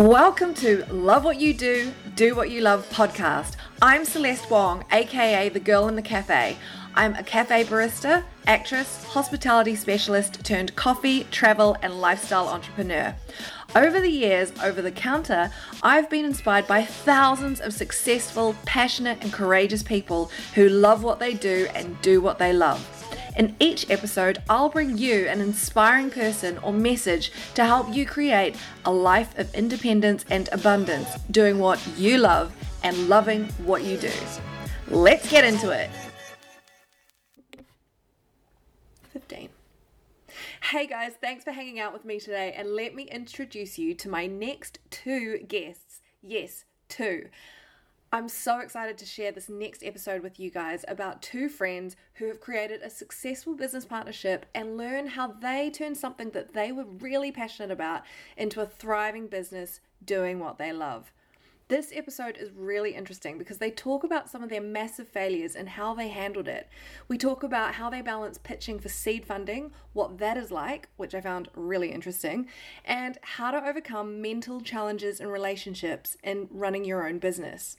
Welcome to Love What You Do, Do What You Love podcast. I'm Celeste Wong, aka the girl in the cafe. I'm a cafe barista, actress, hospitality specialist turned coffee, travel, and lifestyle entrepreneur. Over the years, over the counter, I've been inspired by thousands of successful, passionate, and courageous people who love what they do and do what they love. In each episode, I'll bring you an inspiring person or message to help you create a life of independence and abundance, doing what you love and loving what you do. Let's get into it. 15. Hey guys, thanks for hanging out with me today, and let me introduce you to my next two guests. Yes, two. I'm so excited to share this next episode with you guys about two friends who have created a successful business partnership and learn how they turned something that they were really passionate about into a thriving business doing what they love. This episode is really interesting because they talk about some of their massive failures and how they handled it. We talk about how they balance pitching for seed funding, what that is like, which I found really interesting, and how to overcome mental challenges in relationships in running your own business.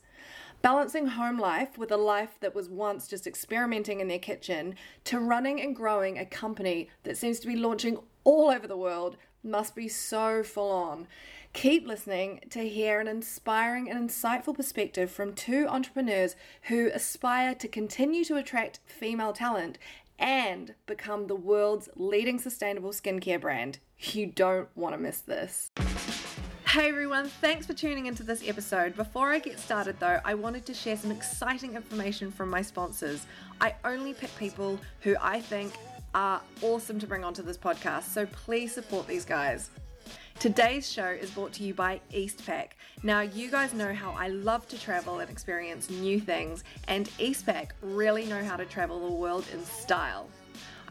Balancing home life with a life that was once just experimenting in their kitchen to running and growing a company that seems to be launching all over the world must be so full on. Keep listening to hear an inspiring and insightful perspective from two entrepreneurs who aspire to continue to attract female talent and become the world's leading sustainable skincare brand. You don't want to miss this. Hey everyone, thanks for tuning into this episode. Before I get started though, I wanted to share some exciting information from my sponsors. I only pick people who I think are awesome to bring onto this podcast, so please support these guys. Today's show is brought to you by Eastpak. Now, you guys know how I love to travel and experience new things, and Eastpak really know how to travel the world in style.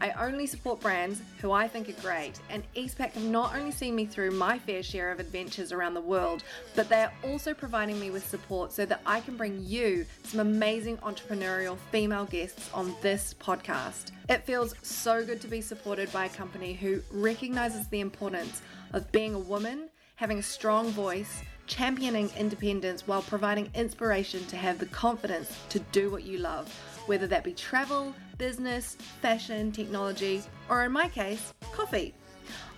I only support brands who I think are great, and Eastpak have not only seen me through my fair share of adventures around the world, but they are also providing me with support so that I can bring you some amazing entrepreneurial female guests on this podcast. It feels so good to be supported by a company who recognizes the importance of being a woman, having a strong voice, championing independence while providing inspiration to have the confidence to do what you love, whether that be travel, business, fashion, technology, or in my case, coffee.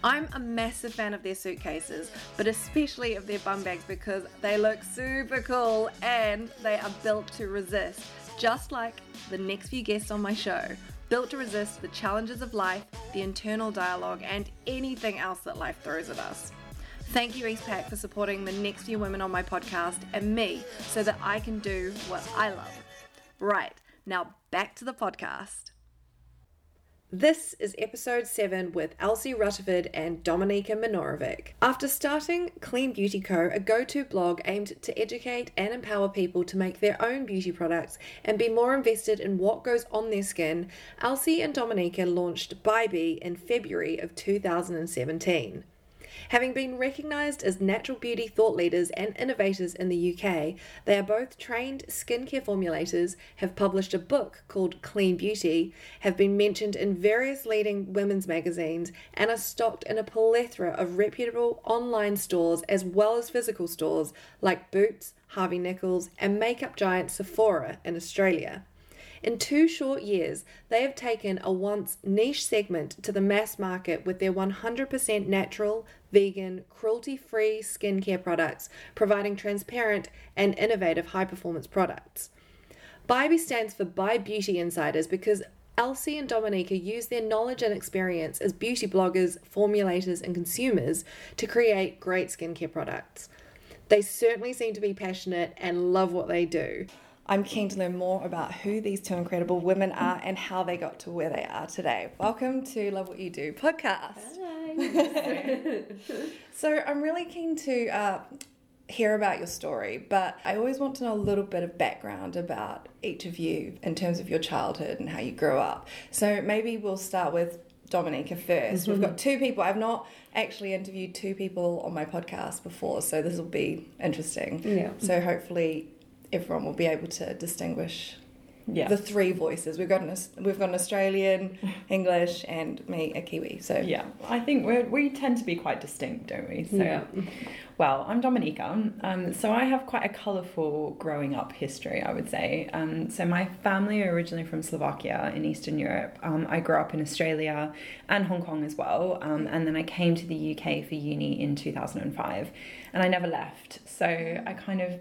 I'm a massive fan of their suitcases, but especially of their bum bags because they look super cool and they are built to resist, just like the next few guests on my show. Built to resist the challenges of life, the internal dialogue, and anything else that life throws at us. Thank you, Eastpak, for supporting the next few women on my podcast and me so that I can do what I love. Right, now back to the podcast. This is episode 7 with Elsie Rutterford and Dominika Minarovic. After starting Clean Beauty Co., a go to blog aimed to educate and empower people to make their own beauty products and be more invested in what goes on their skin, Elsie and Dominika launched BYBI in February of 2017. Having been recognised as natural beauty thought leaders and innovators in the UK, they are both trained skincare formulators, have published a book called Clean Beauty, have been mentioned in various leading women's magazines, and are stocked in a plethora of reputable online stores as well as physical stores like Boots, Harvey Nichols, and makeup giant Sephora in Australia. In two short years, they have taken a once niche segment to the mass market with their 100% natural, vegan, cruelty free skincare products, providing transparent and innovative high performance products. BYBI stands for By Beauty Insiders because Elsie and Dominika use their knowledge and experience as beauty bloggers, formulators, and consumers to create great skincare products. They certainly seem to be passionate and love what they do. I'm keen to learn more about who these two incredible women are and how they got to where they are today. Welcome to Love What You Do podcast. so, I'm really keen to uh, hear about your story, but I always want to know a little bit of background about each of you in terms of your childhood and how you grew up. So, maybe we'll start with Dominika 1st we We've got two people. I've not actually interviewed two people on my podcast before, so this will be interesting. Yeah. So hopefully everyone will be able to distinguish Yeah. the three voices. We've got an we've got an Australian, English, and me a Kiwi. So Yeah, I think we we tend to be quite distinct, don't we? So, Yeah. well, I'm Dominika. Um, so I have quite a colourful growing up history, I would say. Um, so my family are originally from Slovakia in Eastern Europe. Um, I grew up in Australia and Hong Kong as well, um, and then I came to the UK for uni in 2005, and I never left. So I kind of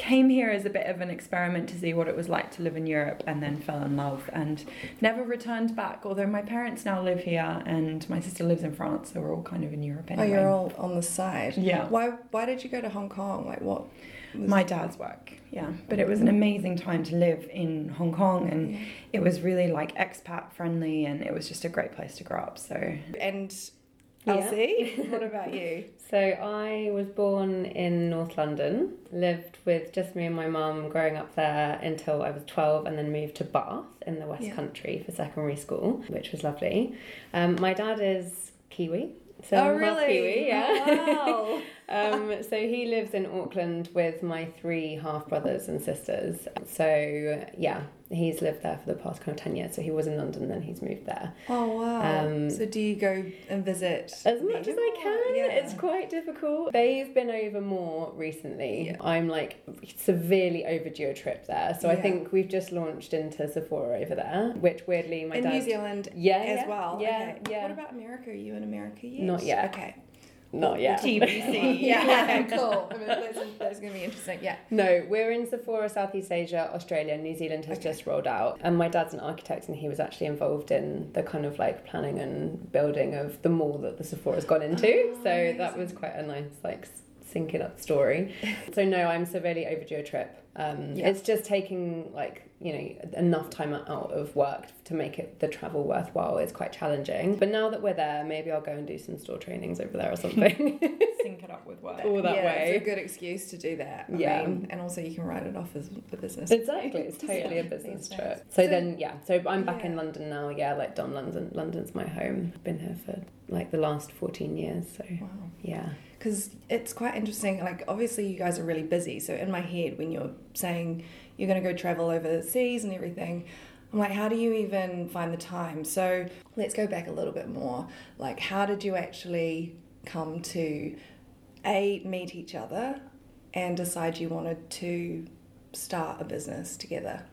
came here as a bit of an experiment to see what it was like to live in Europe and then fell in love and never returned back. Although my parents now live here and my sister lives in France, so we're all kind of in Europe anyway. oh, you're all on the side. Yeah. Why why did you go to Hong Kong? Like what? my dad's work, yeah. But it was an amazing time to live in Hong Kong and it was really like expat friendly and it was just a great place to grow up. So And Yeah. Elsie, what about you? So I was born in North London, lived with just me and my mum growing up there until I was 12 and then moved to Bath in the West Yeah. Country for secondary school, which was lovely. Um, my dad is Kiwi. So oh I'm really? Kiwi, yeah. Wow. um, so he lives in Auckland with my three half brothers and sisters. So yeah, he's lived there for the past kind of 10 years. So he was in London, then he's moved there. oh wow. Um, so do you go and visit As much as I can. Yeah. It's quite difficult. They've been over more recently. I'm like severely overdue a trip there. So I think we've just launched into Sephora over there, which weirdly my in dad New Zealand Yeah, as yeah, well. yeah, okay. yeah. What about America? Are you in America yet? Not yet. Okay. Not yet. TBC. yeah. cool. I mean, that's, that's gonna be interesting. Yeah. No, we're in Sephora, Southeast Asia, Australia, New Zealand has Okay. just rolled out. And my dad's an architect and he was actually involved in the kind of like planning and building of the mall that the Sephora's gone into. Oh, so that was quite a nice like syncing up story. so no, I'm severely overdue a trip. Um, Yeah. It's just taking like, you know, enough time out of work to make it the travel worthwhile is quite challenging. But now that we're there, maybe I'll go and do some store trainings over there or something. Sync it up with work. All that yeah, way. It's a good excuse to do that. I Yeah. mean, and also you can write it off as a business. Exactly, it's totally Yeah. a business These trip. So, So- then, yeah, so I'm back in London now. Yeah, like Dom London. London's my home. I've been here for like the last 14 years. So Wow. yeah, Because it's quite interesting. Like, obviously, you guys are really busy. So, in my head, when you're saying you're going to go travel overseas and everything, I'm like, how do you even find the time? So, let's go back a little bit more. Like, how did you actually come to A, meet each other and decide you wanted to start a business together?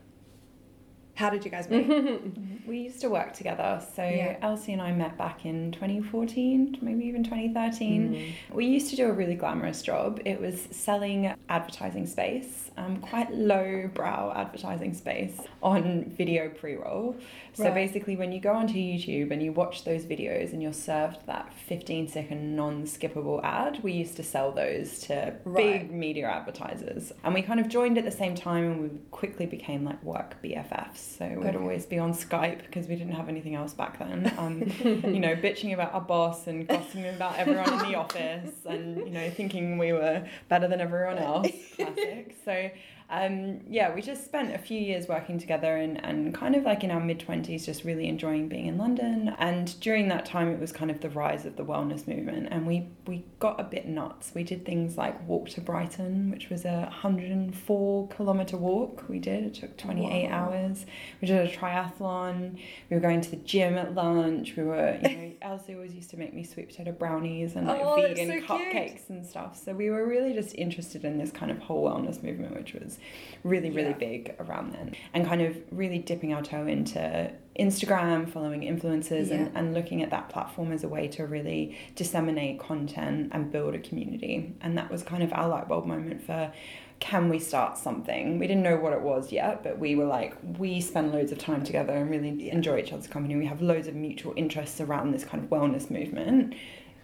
How did you guys meet? We used to work together. So Yeah. Elsie and I met back in 2014, maybe even 2013. We used to do a really glamorous job. It was selling advertising space, um, quite low brow advertising space on video pre roll. So Right. basically, when you go onto YouTube and you watch those videos and you're served that 15 second non skippable ad, we used to sell those to Right. big media advertisers. And we kind of joined at the same time and we quickly became like work BFFs. So we'd always be on Skype because we didn't have anything else back then. Um, you know, bitching about our boss and gossiping about everyone in the office and, you know, thinking we were better than everyone else. Classic. So, um, yeah, we just spent a few years working together and, and kind of like in our mid 20s, just really enjoying being in London. And during that time, it was kind of the rise of the wellness movement. And we, we got a bit nuts. We did things like walk to Brighton, which was a 104 kilometre walk we did. It took 28 Wow. hours. We did a triathlon. We were going to the gym at lunch. We were, you know, Elsie always used to make me sweet potato brownies and like Oh, vegan so cute. cupcakes and stuff. So we were really just interested in this kind of whole wellness movement, which was really, really Yeah. big around then. And kind of really dipping our toe into Instagram, following influencers, and, Yeah. and looking at that platform as a way to really disseminate content and build a community. And that was kind of our light bulb moment for can we start something? We didn't know what it was yet, but we were like, we spend loads of time together and really enjoy each other's company. We have loads of mutual interests around this kind of wellness movement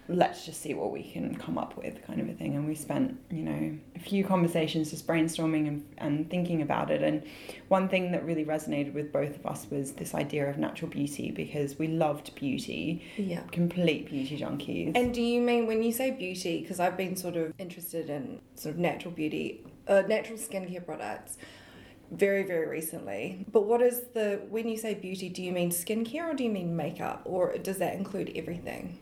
let's just see what we can come up with kind of a thing and we spent you know a few conversations just brainstorming and, and thinking about it and one thing that really resonated with both of us was this idea of natural beauty because we loved beauty Yeah. complete beauty junkies And do you mean when you say beauty? Because I've been sort of interested in sort of natural beauty, uh, natural skincare products, very very recently. But what is the when you say beauty? Do you mean skincare or do you mean makeup, or does that include everything?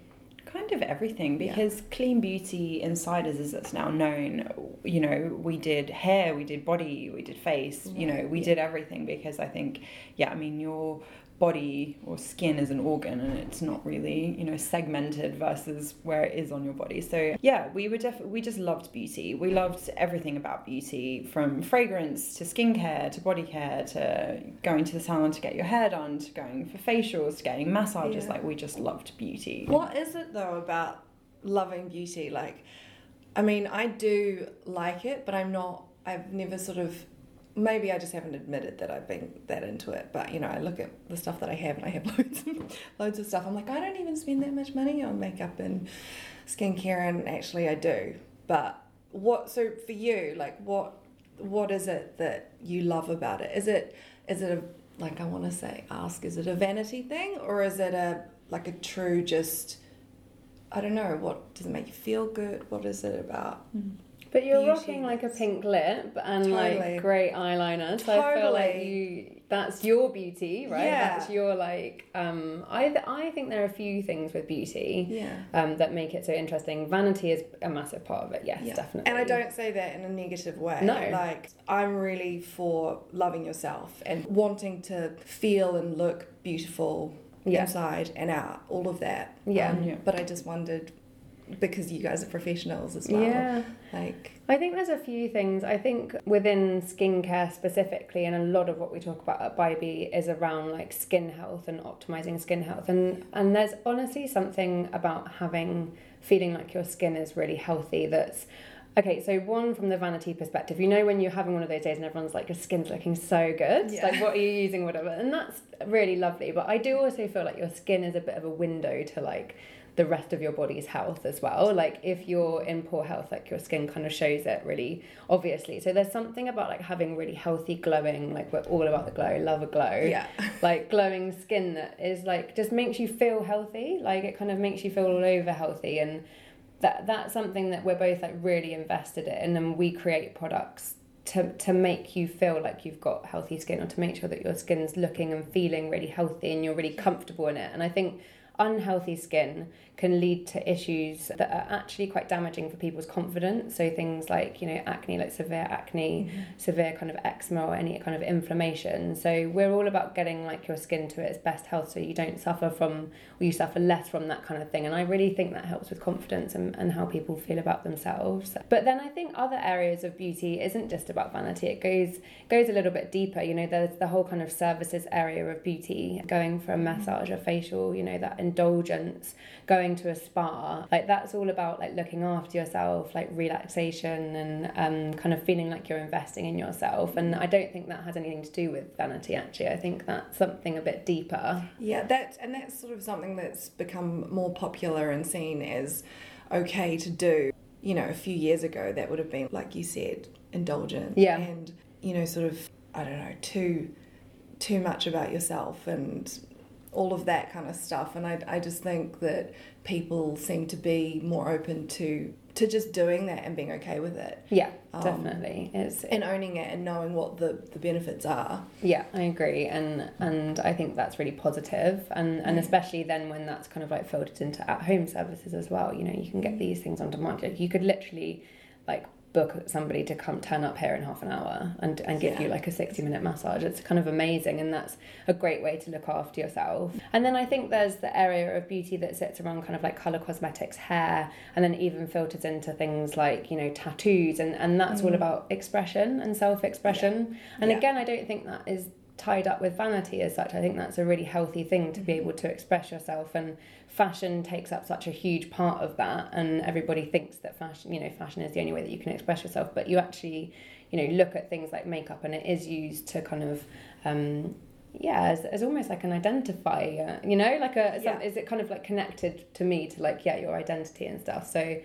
Kind of everything because Clean Beauty Insiders, as it's now known, you know, we did hair, we did body, we did face, you know, we did everything because I think, yeah, I mean, your body or skin is an organ and it's not really you know segmented versus where it is on your body so yeah we were def- we just loved beauty we loved everything about beauty from fragrance to skincare to body care to going to the salon to get your hair done to going for facials to getting massages Yeah. like we just loved beauty What is it though about loving beauty? Like, I mean, I do like it, but I'm not. I've never sort of. Maybe I just haven't admitted that I've been that into it. But you know, I look at the stuff that I have, and I have loads, loads of stuff. I'm like, I don't even spend that much money on makeup and skincare, and actually, I do. But what? So for you, like, what? What is it that you love about it? Is it? Is it a like I want to say ask? Is it a vanity thing, or is it a like a true just? I don't know. What does it make you feel good? What is it about? Mm-hmm. But you're Beauty rocking like a pink lip and Totally. like great eyeliner, so I feel like Totally. you that's your beauty, right? Yeah. That's your like. Um, I th- I think there are a few things with beauty Yeah. um, that make it so interesting. Vanity is a massive part of it. Yes, Yeah. definitely. And I don't say that in a negative way. No. Like, I'm really for loving yourself and wanting to feel and look beautiful Yeah. inside and out, all of that. Yeah. Um, Yeah. But I just wondered, because you guys are professionals as well. Yeah. Like, I think there's a few things. I think within skincare specifically, and a lot of what we talk about at BYBI is around like skin health and optimizing skin health. And and there's honestly something about having feeling like your skin is really healthy that's Okay, so one from the vanity perspective, you know when you're having one of those days and everyone's like, your skin's looking so good, Yeah. like what are you using, whatever, and that's really lovely. But I do also feel like your skin is a bit of a window to like the rest of your body's health as well. Like if you're in poor health, like your skin kind of shows it really obviously. So there's something about like having really healthy, glowing, like we're all about the glow, love a glow yeah. like glowing skin that is like just makes you feel healthy like it kind of makes you feel all over healthy and that that's something that we're both like really invested in and we create products to to make you feel like you've got healthy skin or to make sure that your skin's looking and feeling really healthy and you're really comfortable in it and i think unhealthy skin can lead to issues that are actually quite damaging for people's confidence so things like you know acne like severe acne mm-hmm. severe kind of eczema or any kind of inflammation. So we're all about getting like your skin to its best health so you don't suffer from or you suffer less from that kind of thing. And I really think that helps with confidence and, and how people feel about themselves. But then I think other areas of beauty isn't just about vanity. It goes goes a little bit deeper. You know, there's the whole kind of services area of beauty, going for a mm-hmm. massage, a facial, you know, that indulgence, going to a spa. Like that's all about like looking after yourself, like relaxation and um, kind of feeling like you're investing in yourself. And I don't think that has anything to do with vanity actually. I think that's something a bit deeper. Yeah, that and that's sort of something that's become more popular and seen as okay to do. You know, a few years ago, that would have been like you said, indulgent. Yeah. and you know, sort of I don't know, too too much about yourself and all of that kind of stuff. And I I just think that people seem to be more open to to just doing that and being okay with it Yeah, Um, definitely. It's and owning it and knowing what the the benefits are. Yeah, I agree, and and I think that's really positive, and and especially then when that's kind of like filtered into at home services as well. You know, you can get these things on demand. Like you could literally, like book somebody to come turn up here in half an hour and and give Yeah. you like a sixty minute massage. It's kind of amazing, and that's a great way to look after yourself. And then I think there's the area of beauty that sits around kind of like color cosmetics, hair, and then even filters into things like you know tattoos, and and that's all mm. about expression and self expression. And Yeah. again, I don't think that is tied up with vanity as such. I think that's a really healthy thing to be mm. able to express yourself and fashion takes up such a huge part of that and everybody thinks that fashion, you know, fashion is the only way that you can express yourself, but you actually, you know, look at things like makeup and it is used to kind of um yeah, as, as almost like an identifier, you know, like a, Yeah. some, is it kind of like connected to me to like, yeah, your identity and stuff. So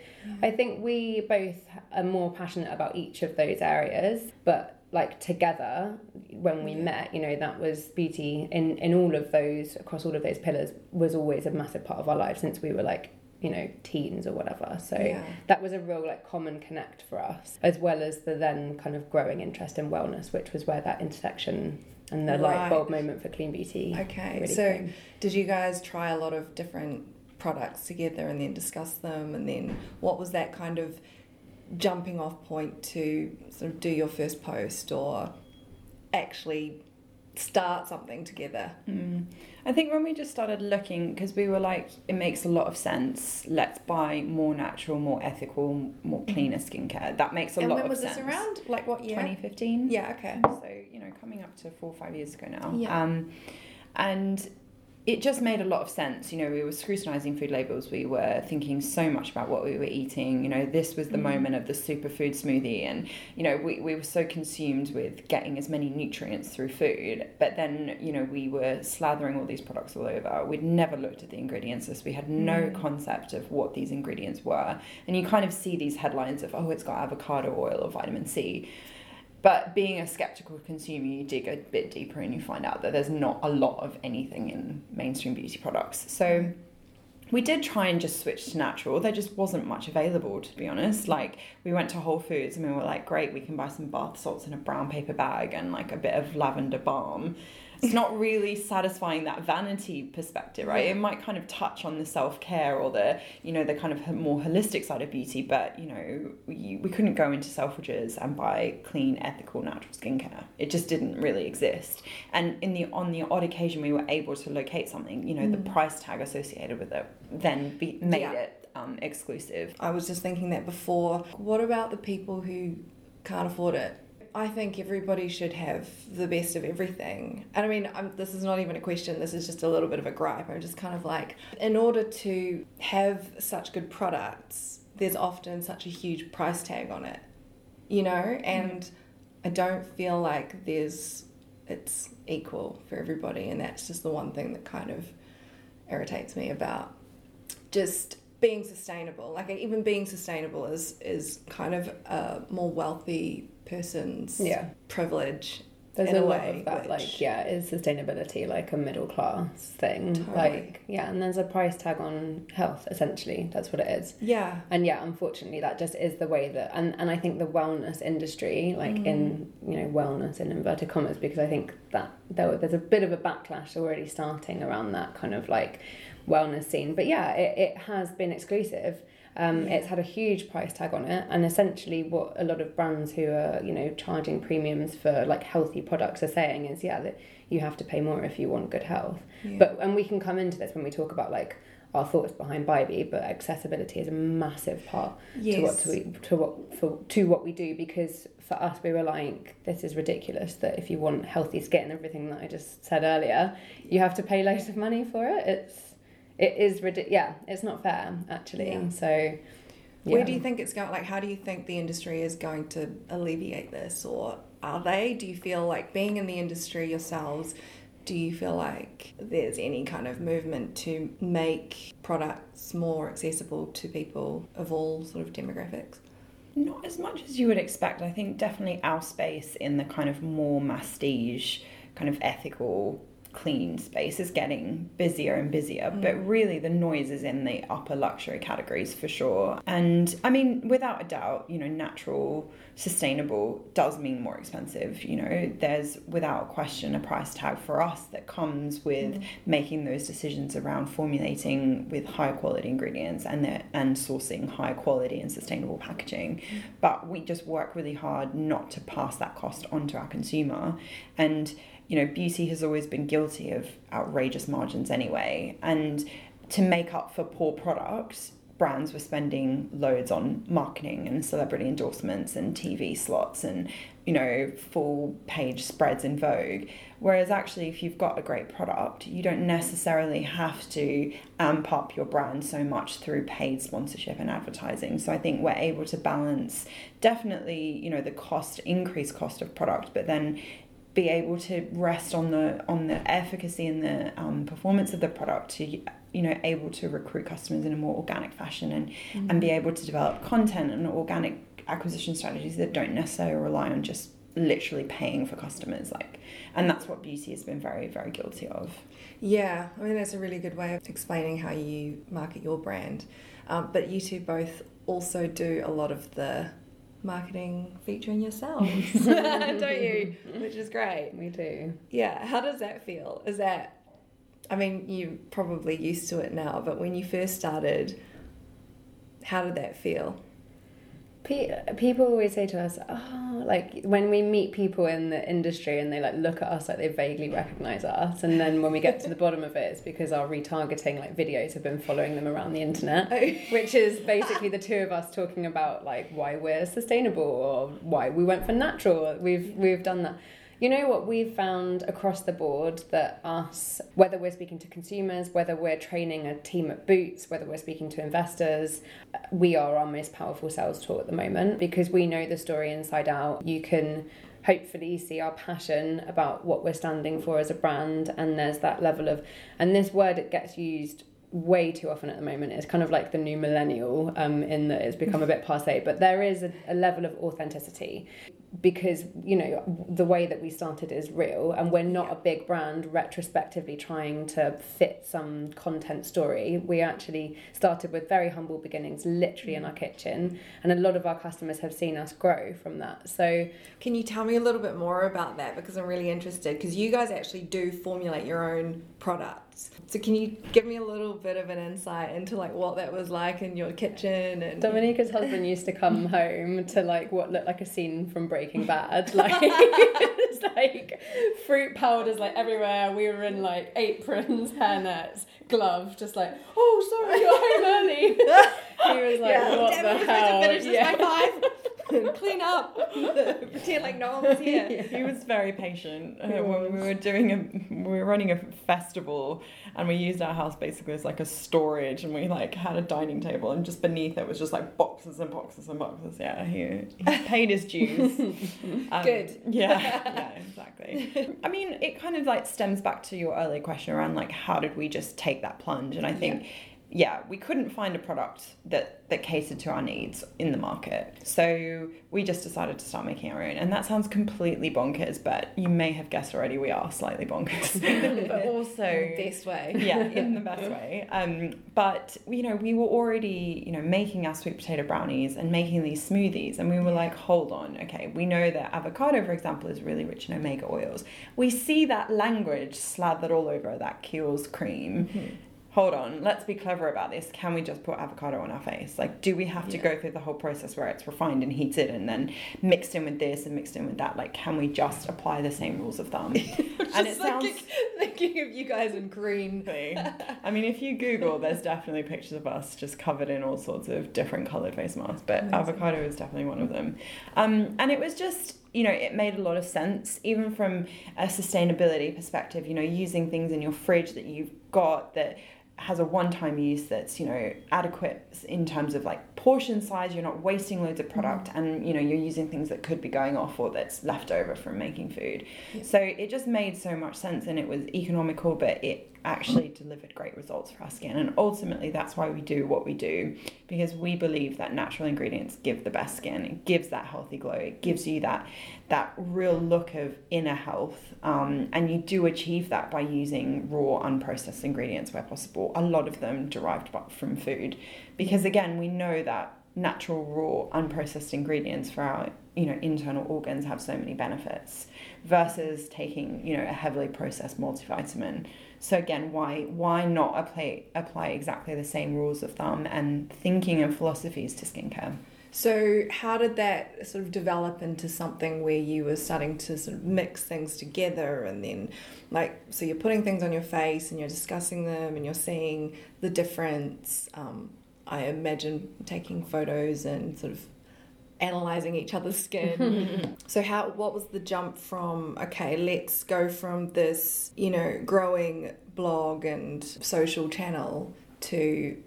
I think we both are more passionate about each of those areas, but like together when we met, you know, that was beauty in, in all of those, across all of those pillars was always a massive part of our life since we were like, you know, teens or whatever. So Yeah. that was a real like common connect for us, as well as the then kind of growing interest in wellness, which was where that intersection and the light Right. bulb moment for clean beauty. Okay, really so came. did you guys try a lot of different products together and then discuss them and then what was that kind of jumping off point to sort of do your first post or actually start something together Mm. I think when we just started looking, because we were like, it makes a lot of sense. Let's buy more natural, more ethical, more cleaner skincare. That makes a lot. and lot when of was sense. this around like what year 2015. yeah okay So you know, coming up to four or five years ago now. Yeah. Um, and it just made a lot of sense. You know, we were scrutinizing food labels. We were thinking so much about what we were eating. You know, this was the Mm. moment of the superfood smoothie, and you know, we, we were so consumed with getting as many nutrients through food. But then, you know, we were slathering all these products all over. We'd never looked at the ingredients list. We had no Mm. concept of what these ingredients were. And you kind of see these headlines of, oh, it's got avocado oil or vitamin C. But being a skeptical consumer, you dig a bit deeper and you find out that there's not a lot of anything in mainstream beauty products. So we did try and just switch to natural. There just wasn't much available, to be honest. Like we went to Whole Foods and we were like, great, we can buy some bath salts in a brown paper bag and like a bit of lavender balm. It's not really satisfying that vanity perspective, right? Yeah. It might kind of touch on the self care or the, you know, the kind of more holistic side of beauty, but you know, we, we couldn't go into Selfridges and buy clean, ethical, natural skincare. It just didn't really exist. And in the on the odd occasion we were able to locate something, you know, the price tag associated with it then be, made Yeah. it um, exclusive. I was just thinking that before. What about the people who can't afford it? I think everybody should have the best of everything. And I mean, I'm, this is not even a question, this is just a little bit of a gripe. I'm just kind of like, in order to have such good products, there's often such a huge price tag on it, you know? Mm. And I don't feel like there's, it's equal for everybody. And that's just the one thing that kind of irritates me about just being sustainable like even being sustainable is is kind of a more wealthy person's Yeah. privilege There's in a a lot way, of that, which- like, yeah, is sustainability like a middle class thing? Totally. Like, yeah, and there's a price tag on health, essentially. That's what it is. yeah And yeah, unfortunately, that just is the way that, and, and I think the wellness industry, like in, mm. you know, wellness in inverted commas, because I think that there, there's a bit of a backlash already starting around that kind of like wellness scene. But yeah, it, it has been exclusive. Um, Yeah. It's had a huge price tag on it, and essentially, what a lot of brands who are you know charging premiums for like healthy products are saying is, yeah, that you have to pay more if you want good health. Yeah. But and we can come into this when we talk about like our thoughts behind BYBI, but accessibility is a massive part to what to, we, to what for to what we do because for us we were like this is ridiculous that if you want healthy skin everything that I just said earlier you have to pay loads of money for it it's it is ridiculous yeah it's not fair actually Yeah. so where do you think it's going like how do you think the industry is going to alleviate this or are they do you feel like being in the industry yourselves do you feel like there's any kind of movement to make products more accessible to people of all sort of demographics Not as much as you would expect. I think definitely our space in the kind of more mastige, kind of ethical, clean space is getting busier and busier. Mm. But really, the noise is in the upper luxury categories for sure. And I mean, without a doubt, you know, natural, sustainable does mean more expensive. You know, there's without question a price tag for us that comes with mm. making those decisions around formulating with high quality ingredients and the, and sourcing high quality and sustainable packaging. Mm. But we just work really hard not to pass that cost onto our consumer. And you know, beauty has always been guilty of outrageous margins anyway. And to make up for poor products, brands were spending loads on marketing and celebrity endorsements and TV slots and you know full page spreads in Vogue whereas actually if you've got a great product you don't necessarily have to amp up your brand so much through paid sponsorship and advertising so I think we're able to balance definitely you know the cost increased cost of product but then be able to rest on the on the efficacy and the um, performance of the product to you know able to recruit customers in a more organic fashion and and be able to develop content and organic acquisition strategies that don't necessarily rely on just literally paying for customers like and that's what beauty has been very very guilty of Yeah, I mean that's a really good way of explaining how you market your brand. Um, but you two both also do a lot of the marketing featuring yourselves, don't you? Which is great. we do Yeah, how does that feel? Is that I mean, you're probably used to it now, but when you first started, how did that feel? Pe- People always say to us, "Oh, like when we meet people in the industry and they like look at us like they vaguely recognize us, and then when we get to the bottom of it, it's because our retargeting like videos have been following them around the internet, oh. which is basically the two of us talking about like why we're sustainable or why we went for natural. We've we've done that." You know what we've found across the board that us, whether we're speaking to consumers, whether we're training a team at Boots, whether we're speaking to investors, we are our most powerful sales tool at the moment because we know the story inside out. You can hopefully see our passion about what we're standing for as a brand, and there's that level of, and this word it gets used way too often at the moment. It's kind of like the new millennial um, in that it's become a bit passe, but there is a, a level of authenticity because you know the way that we started is real and we're not a big brand retrospectively trying to fit some content story we actually started with very humble beginnings literally in our mm. kitchen and a lot of our customers have seen us grow from that so Can you tell me a little bit more about that? Because I'm really interested. Because you guys actually do formulate your own products. So can you give me a little bit of an insight into like what that was like in your kitchen and Dominika's husband used to come home to like what looked like a scene from Breaking Bad. Like it's like fruit powders like everywhere. We were in like aprons, hairnets, gloves, just like, oh sorry, you're home early. he was like, Yeah, what damn the it, we have hell? to finish this Yeah. By. Clean up. Pretend like no one was here. he was very patient uh, when we were doing a we were running a festival and we used our house basically as like a storage and we like had a dining table and just beneath it was just like boxes and boxes and boxes yeah he, he paid his dues Um, Good. yeah yeah exactly i mean it kind of like stems back to your earlier question around like how did we just take that plunge and i think yeah, we couldn't find a product that that catered to our needs in the market. So we just decided to start making our own. And that sounds completely bonkers, but you may have guessed already we are slightly bonkers. but also Best way. yeah, in the best way. Um, but you know, we were already you know making our sweet potato brownies and making these smoothies, and we were like, hold on, okay, we know that avocado, for example, is really rich in omega oils. We see that language slathered all over that Kiehl's cream. Hold on, let's be clever about this. Can we just put avocado on our face? Like, do we have to Yeah. go through the whole process where it's refined and heated and then mixed in with this and mixed in with that? Like, can we just apply the same rules of thumb? and it sounds thinking, thinking of you guys in green. Exactly. I mean, if you Google, there's definitely pictures of us just covered in all sorts of different coloured face masks, but Amazing. avocado is definitely one of them. Um, and it was just, you know, it made a lot of sense, even from a sustainability perspective, you know, using things in your fridge that you've got that has a one-time use that's you know adequate in terms of like portion size. You're not wasting loads of product mm-hmm. and you know you're using things that could be going off or that's left over from making food. Yeah. so it just made so much sense and it was economical but it actually delivered great results for our skin. And ultimately that's why we do what we do because we believe that natural ingredients give the best skin. It gives that healthy glow. It gives you that that real look of inner health. Um, and you do achieve that by using raw unprocessed ingredients where possible a lot of them derived from food. Because again we know that natural raw unprocessed ingredients for our you know internal organs have so many benefits versus taking you know a heavily processed multivitamin so again why why not apply apply exactly the same rules of thumb and thinking and philosophies to skincare So, how did that sort of develop into something where you were starting to sort of mix things together and then, like, so you're putting things on your face and you're discussing them and you're seeing the difference? Um, I imagine taking photos and sort of analyzing each other's skin. so, how, what was the jump from, okay, let's go from this, you know, growing blog and social channel to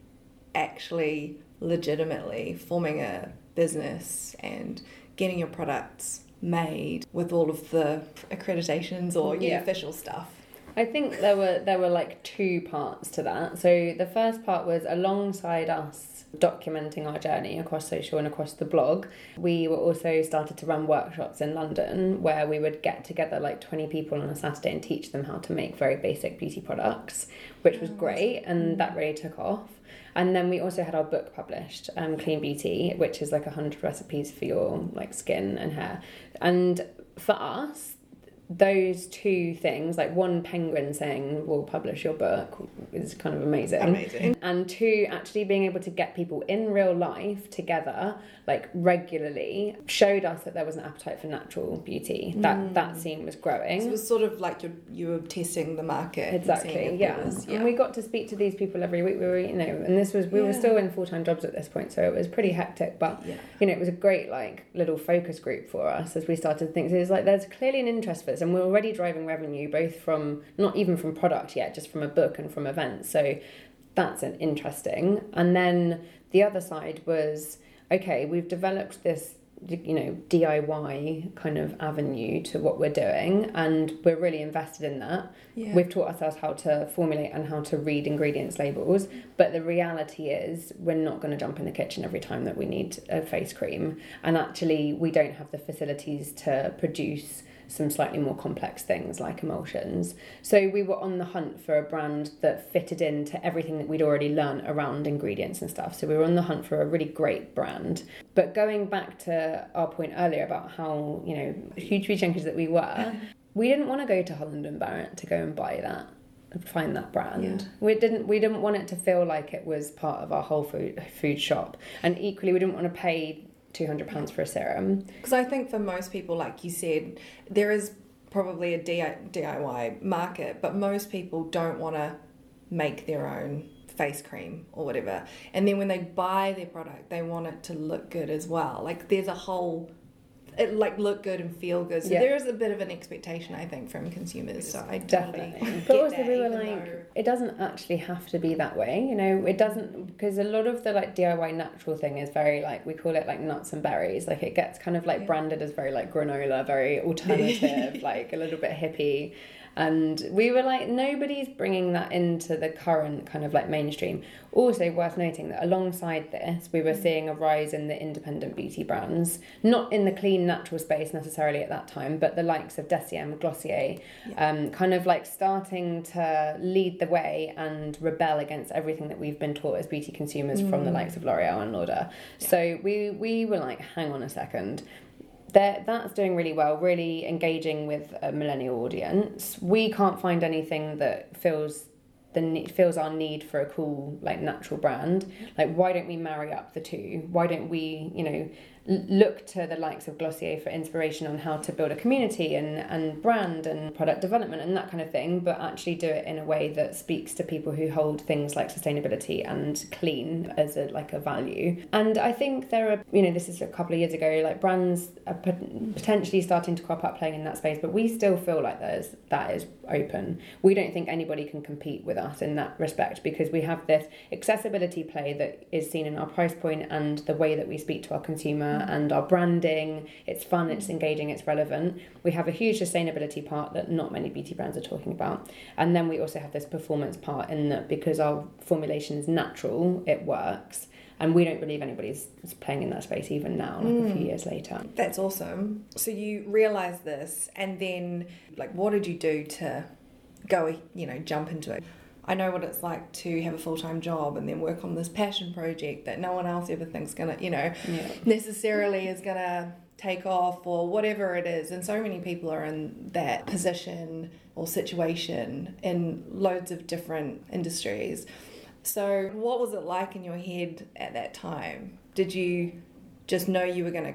actually legitimately forming a business and getting your products made with all of the accreditations or yeah, official stuff. I think there were there were like two parts to that. So the first part was alongside us documenting our journey across social and across the blog. We were also started to run workshops in London where we would get together like 20 people on a Saturday and teach them how to make very basic beauty products, which was great and that really took off. And then we also had our book published, um, Clean Beauty, which is like 100 recipes for your like skin and hair. And for us, those two things, like one penguin saying we'll publish your book, is kind of amazing. Amazing. And two, actually being able to get people in real life together, like regularly, showed us that there was an appetite for natural beauty. That mm. that scene was growing. So it was sort of like you you were testing the market. Exactly. Yeah. was- and we got to speak to these people every week. We were, you know, and this was we were still in full time jobs at this point, so it was pretty hectic. But Yeah. you know, it was a great like little focus group for us as we started to think. So it's like there's clearly an interest for this, and we're already driving revenue both from not even from product yet, just from a book and from events. So that's an interesting. And then the other side was okay, we've developed this you know DIY kind of avenue to what we're doing and we're really invested in that. Yeah. We've taught ourselves how to formulate and how to read ingredients labels, but the reality is we're not going to jump in the kitchen every time that we need a face cream and actually we don't have the facilities to produce some slightly more complex things like emulsions. So we were on the hunt for a brand that fitted into everything that we'd already learned around ingredients and stuff. So we were on the hunt for a really great brand. But going back to our point earlier about how, you know, huge huge chunkers that we were, we didn't want to go to Holland and Barrett to go and buy that find that brand. Yeah. We didn't we didn't want it to feel like it was part of our whole food food shop. And equally we didn't want to pay two hundred pounds for a serum. Because I think for most people, like you said, there is probably a DIY market, but most people don't want to make their own face cream or whatever. And then when they buy their product, they want it to look good as well. Like there's a whole, it like look good and feel good. So Yeah. there is a bit of an expectation, I think, from consumers. So I Definitely. But also we were like, though- it doesn't actually have to be that way, you know. It doesn't because a lot of the like DIY natural thing is very like we call it like nuts and berries. Like it gets kind of like Yeah. branded as very like granola, very alternative, like a little bit hippie. And we were like, nobody's bringing that into the current kind of like mainstream. Also, worth noting that alongside this, we were seeing a rise in the independent beauty brands, not in the clean natural space necessarily at that time, but the likes of Deciem, Glossier, um, kind of like starting to lead the way and rebel against everything that we've been taught as beauty consumers from the likes of L'Oreal and Lauder. So we we were like, hang on a second. That that's doing really well, really engaging with a millennial audience. We can't find anything that feels the feels our need for a cool like natural brand. Like why don't we marry up the two? Why don't we, you know, look to the likes of Glossier for inspiration on how to build a community and and brand and product development and that kind of thing, but actually do it in a way that speaks to people who hold things like sustainability and clean as a like a value. And I think there are, you know, this is a couple of years ago, like brands are pot- potentially starting to crop up playing in that space, but we still feel like there's that is open. We don't think anybody can compete with us in that respect because we have this accessibility play that is seen in our price point and the way that we speak to our consumer and our branding. It's fun, it's engaging, it's relevant. We have a huge sustainability part that not many beauty brands are talking about. And then we also have this performance part in that because our formulation is natural, it works. And we don't believe anybody's playing in that space even now, like a few hmm. years later. That's awesome. So you realize this, and then like, what did you do to go? You know, jump into it. I know what it's like to have a full time job and then work on this passion project that no one else ever thinks gonna, you know, Yeah. necessarily is gonna take off or whatever it is. And so many people are in that position or situation in loads of different industries. So, what was it like in your head at that time? Did you just know you were going to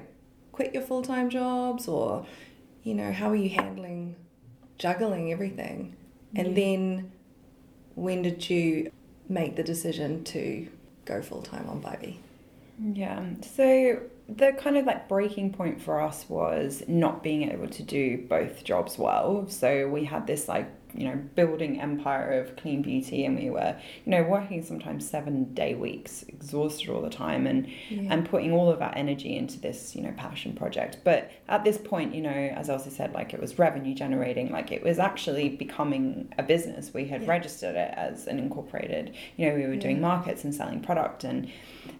quit your full time jobs, or, you know, how were you handling juggling everything? And then, when did you make the decision to go full time on BYBI? Yeah. So the kind of like breaking point for us was not being able to do both jobs well. So we had this like, you know, building empire of clean beauty and we were, you know, working sometimes seven day weeks, exhausted all the time and and putting all of our energy into this, you know, passion project. But at this point, you know, as Elsie said, like it was revenue generating, like it was actually becoming a business. We had Yeah. registered it as an incorporated, you know, we were doing markets and selling product and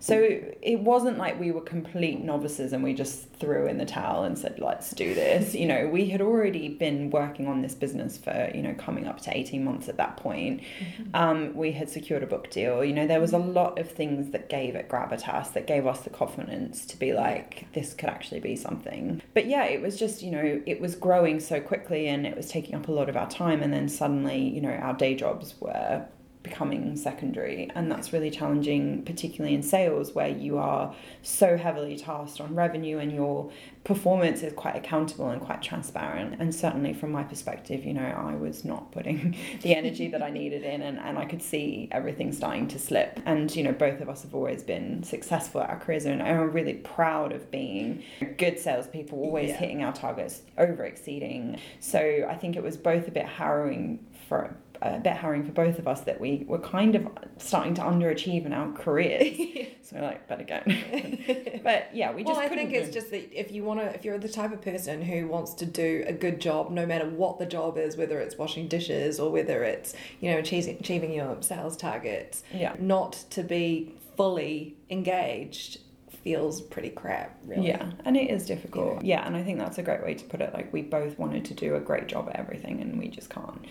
so it wasn't like we were complete novices and we just threw in the towel and said, let's do this. You know, we had already been working on this business for, you know, coming up to 18 months at that point. Um, we had secured a book deal. You know, there was a lot of things that gave it gravitas, that gave us the confidence to be like, this could actually be something. But yeah, it was just, you know, it was growing so quickly and it was taking up a lot of our time. And then suddenly, you know, our day jobs were becoming secondary and that's really challenging particularly in sales where you are so heavily tasked on revenue and your performance is quite accountable and quite transparent. And certainly from my perspective you know I was not putting the energy that I needed in and, and I could see everything starting to slip. And you know both of us have always been successful at our careers and I'm really proud of being good salespeople always Yeah. hitting our targets over exceeding so I think it was both a bit harrowing for a bit harrowing for both of us that we were kind of starting to underachieve in our careers. so we're like, better go. but yeah, we just well, I think it's just that if you want to, if you're the type of person who wants to do a good job, no matter what the job is, whether it's washing dishes or whether it's you know achieving, achieving your sales targets, Yeah. not to be fully engaged feels pretty crap, really. Yeah, and it is difficult. Yeah, and I think that's a great way to put it. Like, we both wanted to do a great job at everything, and we just can't.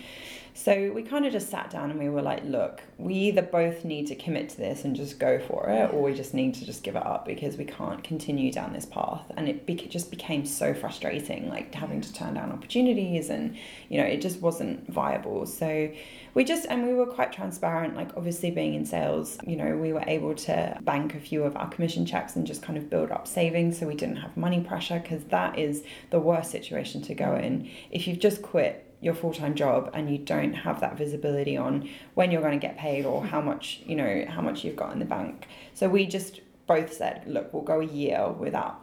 So we kind of just sat down and we were like, look, we either both need to commit to this and just go for it, or we just need to just give it up because we can't continue down this path. And it bec just became so frustrating, like having to turn down opportunities, and you know, it just wasn't viable. So we just, and we were quite transparent. Like, obviously, being in sales, you know, we were able to bank a few of our commission checks and just kind of build up savings so we didn't have money pressure because that is the worst situation to go in. If you've just quit your full-time job and you don't have that visibility on when you're going to get paid or how mm-hmm. much you know how much you've got in the bank. So we just both said look we'll go a year without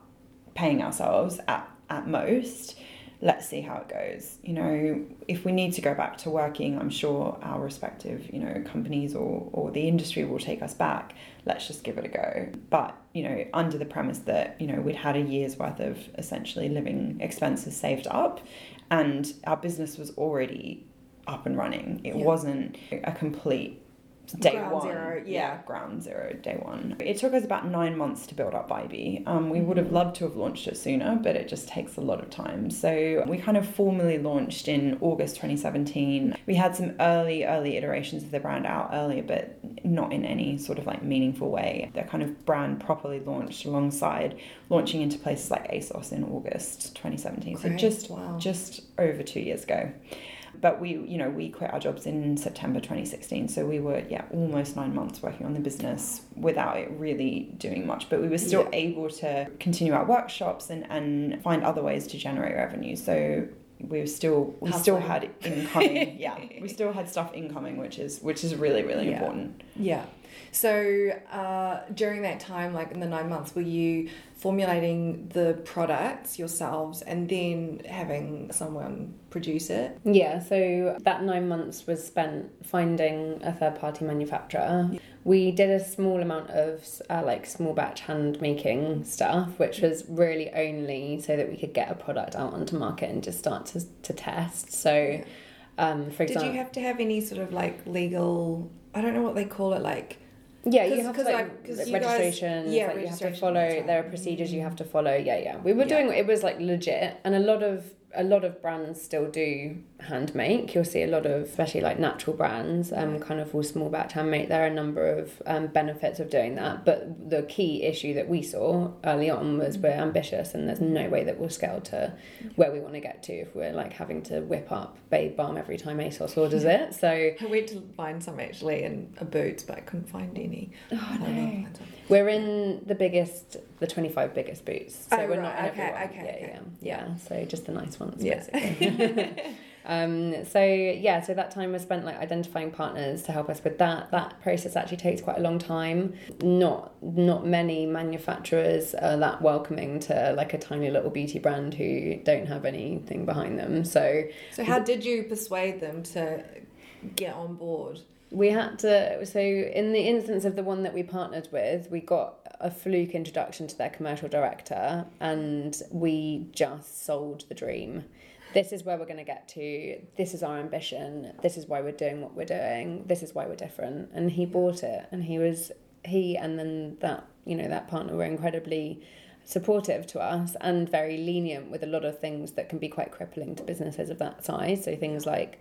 paying ourselves at, at most. Let's see how it goes. You know if we need to go back to working i'm sure our respective you know companies or, or the industry will take us back. Let's just give it a go. But you know under the premise that you know we'd had a year's worth of essentially living expenses saved up and our business was already up and running it Yeah. wasn't a complete day Ground one. zero, yeah. ground zero day one. It took us about nine months to build up BYBI. um, we would have loved to have launched it sooner but it just takes a lot of time. So we kind of formally launched in august 2017 we had some early early iterations of the brand out earlier but not in any sort of like meaningful way. The kind of brand properly launched alongside launching into places like asos in august 2017 so just wow. just over two years ago but we you know we quit our jobs in september 2016 so we were yeah almost nine months working on the business without it really doing much but we were still Yeah. able to continue our workshops and and find other ways to generate revenue so we were still we still had incoming yeah we still had stuff incoming which is which is really really Yeah. important Yeah. So uh, during that time, like in the nine months, were you formulating the products yourselves and then having someone produce it? Yeah, so that nine months was spent finding a third party manufacturer. We did a small amount of uh, like small batch hand making stuff, which was really only so that we could get a product out onto market and just start to, to test. So, um, for example, Did you have to have any sort of like legal? I don't know what they call it. Like Yeah, you have to like- like 'cause you guys- registration. yeah, like you have to follow. There are procedures you mm-hmm. have to follow. Yeah, yeah. We were Yeah. doing it was like legit, and a lot of a lot of brands still do hand make. You'll see a lot of, especially like natural brands, um, kind of all small batch hand make. There are a number of um, benefits of doing that, but the key issue that we saw early on was we're ambitious, and there's no way that we'll scale to where we want to get to if we're like having to whip up Babe Balm every time ASOS orders it. So I went to find some actually in a boots, but I couldn't find any. Oh no. We're in the biggest, the 25 biggest boots. So Oh, we're right, not in okay, everyone. okay, yeah, okay. yeah, yeah. So just the nice ones, Yeah. basically. um, so yeah, so that time was spent like identifying partners to help us with that. That process actually takes quite a long time. Not not many manufacturers are that welcoming to like a tiny little beauty brand who don't have anything behind them. So So how did you persuade them to get on board? We had to. So, in the instance of the one that we partnered with, we got a fluke introduction to their commercial director, and we just sold the dream. This is where we're going to get to. This is our ambition. This is why we're doing what we're doing. This is why we're different. And he bought it, and he was he, and then that you know that partner were incredibly supportive to us and very lenient with a lot of things that can be quite crippling to businesses of that size. So things like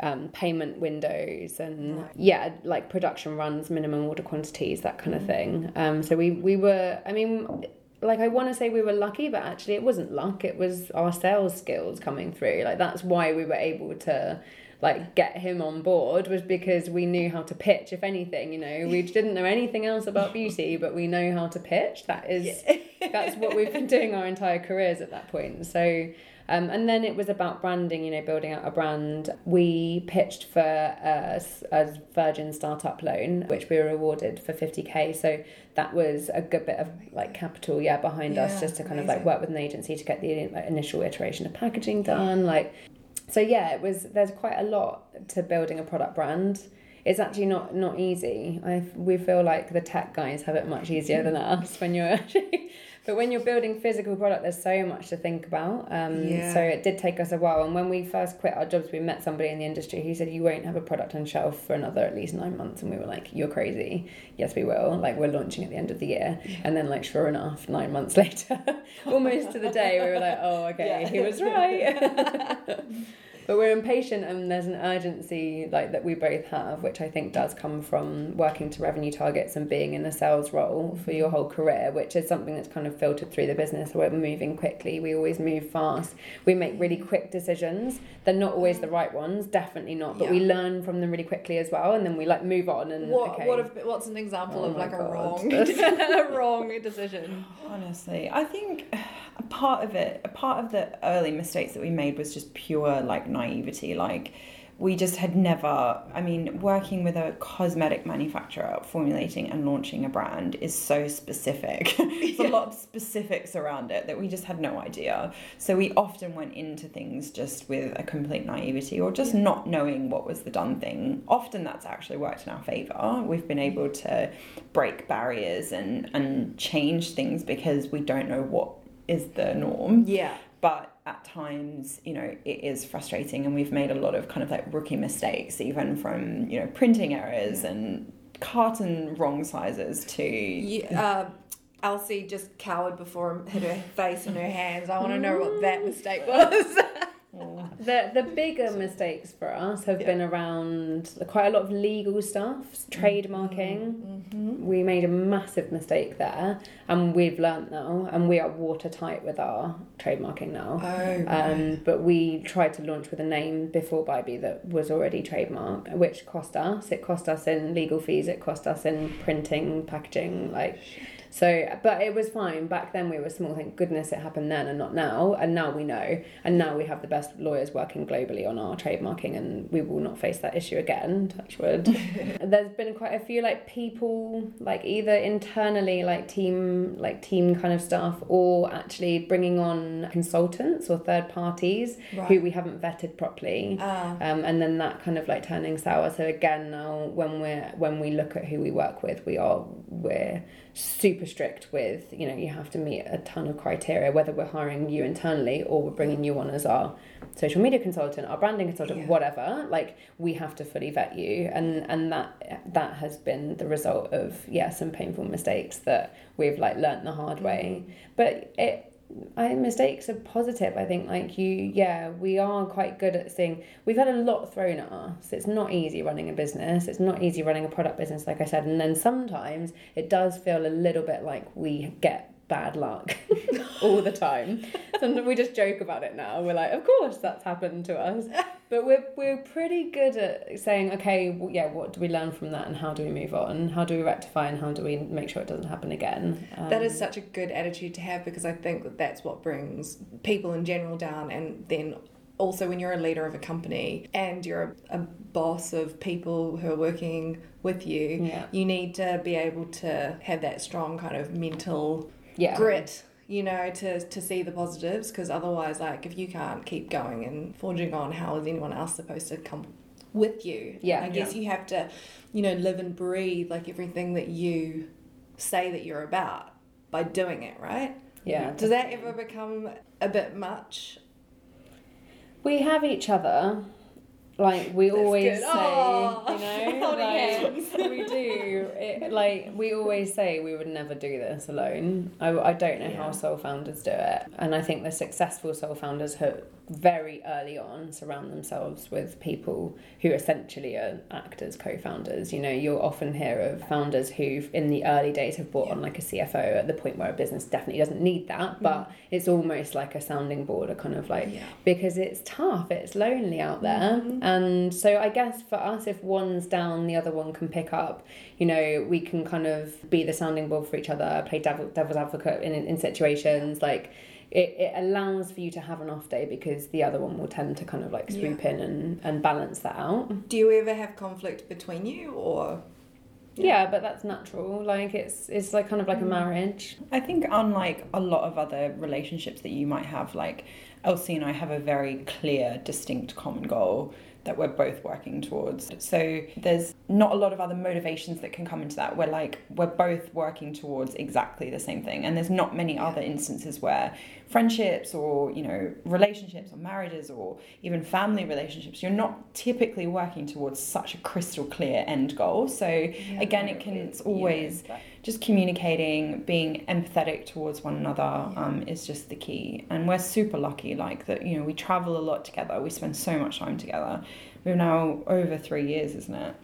um, payment windows and yeah, like production runs, minimum order quantities, that kind of thing. Um, so we we were, I mean. Like I want to say we were lucky, but actually it wasn't luck. It was our sales skills coming through. Like that's why we were able to like get him on board was because we knew how to pitch if anything you know we didn't know anything else about beauty but we know how to pitch that is that's what we've been doing our entire careers at that point so um, and then it was about branding, you know, building out a brand. We pitched for a, a Virgin startup loan, which we were awarded for 50k. So that was a good bit of like capital, yeah, behind Yeah, us just to kind of like work with an agency to get the like, initial iteration of packaging done. Like, so yeah, it was. There's quite a lot to building a product brand. It's actually not not easy. I we feel like the tech guys have it much easier than us when you're actually. But when you're building physical product, there's so much to think about. Um, Yeah. So it did take us a while. And when we first quit our jobs, we met somebody in the industry who said, "You won't have a product on shelf for another at least nine months." And we were like, "You're crazy." Yes, we will. Like we're launching at the end of the year, and then like sure enough, nine months later, almost to the day, we were like, "Oh, okay, he was right." but we're impatient and there's an urgency like that we both have which i think does come from working to revenue targets and being in a sales role for your whole career which is something that's kind of filtered through the business. We're moving quickly. We always move fast. We make really quick decisions. They're not always the right ones definitely not but we learn from them really quickly as well and then we like move on and What okay. what if, what's an example Oh of my like a wrong a wrong decision? Honestly, I think a part of it, a part of the early mistakes that we made was just pure like naivety. Like we just had never, I mean, working with a cosmetic manufacturer, formulating and launching a brand is so specific. There's a lot of specifics around it that we just had no idea. So we often went into things just with a complete naivety or just not knowing what was the done thing. Often that's actually worked in our favor. We've been mm-hmm. able to break barriers and, and change things because we don't know what is the norm Yeah. but at times you know it is frustrating and we've made a lot of kind of like rookie mistakes even from you know printing errors and carton wrong sizes to You, uh, Elsie just cowered before hit her face in her hands. I want to know what that mistake was. The the bigger mistakes for us have been around quite a lot of legal stuff, trademarking. We made a massive mistake there, and we've learnt now, and we are watertight with our trademarking now. Oh, Um, but we tried to launch with a name before BYBI that was already trademarked, which cost us. It cost us in legal fees. It cost us in printing, packaging, like. So, but it was fine. Back then we were small. Thank goodness it happened then and not now. And now we know. And now we have the best lawyers working globally on our trademarking, and we will not face that issue again. Touch wood. There's been quite a few like people, like either internally, like team, like team kind of stuff, or actually bringing on consultants or third parties who we haven't vetted properly. Ah. Um, and then that kind of like turning sour. So again, now when we're when we look at who we work with, we are we're super strict with you know you have to meet a ton of criteria whether we're hiring you internally or we're bringing you on as our social media consultant, our branding consultant, Yeah. whatever. Like we have to fully vet you, and and that that has been the result of yeah some painful mistakes that we've like learned the hard way. But it I mistakes are positive. I think like you, yeah, we are quite good at seeing. We've had a lot thrown at us. It's not easy running a business. It's not easy running a product business, like I said. And then sometimes it does feel a little bit like we get bad luck all the time. Sometimes we just joke about it now. We're like, of course that's happened to us. But we're we're pretty good at saying, okay, well, yeah, what do we learn from that, and how do we move on? How do we rectify, and how do we make sure it doesn't happen again? That Um, is such a good attitude to have because I think that that's what brings people in general down. And then also, when you're a leader of a company and you're a, a boss of people who are working with you, Yeah. you need to be able to have that strong kind of mental yeah. grit. You know, to, to see the positives, because otherwise, like, if you can't keep going and forging on, how is anyone else supposed to come with you? Yeah. I guess you have to, you know, live and breathe like everything that you say that you're about by doing it, right? Yeah. Does that ever become a bit much? We have each other. Like we That's always good. say, Aw, you know, like, we do. It, like we always say, we would never do this alone. I, I don't know how soul founders do it, and I think the successful soul founders have very early on surround themselves with people who essentially are actors, co-founders. You know, you'll often hear of founders who in the early days have brought on like a CFO at the point where a business definitely doesn't need that, but mm. it's almost like a sounding board, a kind of like yeah. because it's tough, it's lonely out there. Mm-hmm. And so I guess for us if one's down, the other one can pick up. You know, we can kind of be the sounding board for each other, play devil, devil's advocate in in situations like it, it allows for you to have an off day because the other one will tend to kind of like swoop yeah. in and, and balance that out. Do you ever have conflict between you or yeah. yeah. but that's natural. Like it's it's like kind of like a mm. marriage. I think unlike a lot of other relationships that you might have, like Elsie and I have a very clear, distinct common goal that we're both working towards. So there's not a lot of other motivations that can come into that. We're like, we're both working towards exactly the same thing. And there's not many other instances where friendships or, you know, relationships or marriages or even family relationships, you're not typically working towards such a crystal clear end goal. So yeah, again, it can, it's always. Yeah, just communicating, being empathetic towards one another um, is just the key. And we're super lucky, like that, you know, we travel a lot together, we spend so much time together. We're now over three years, isn't it?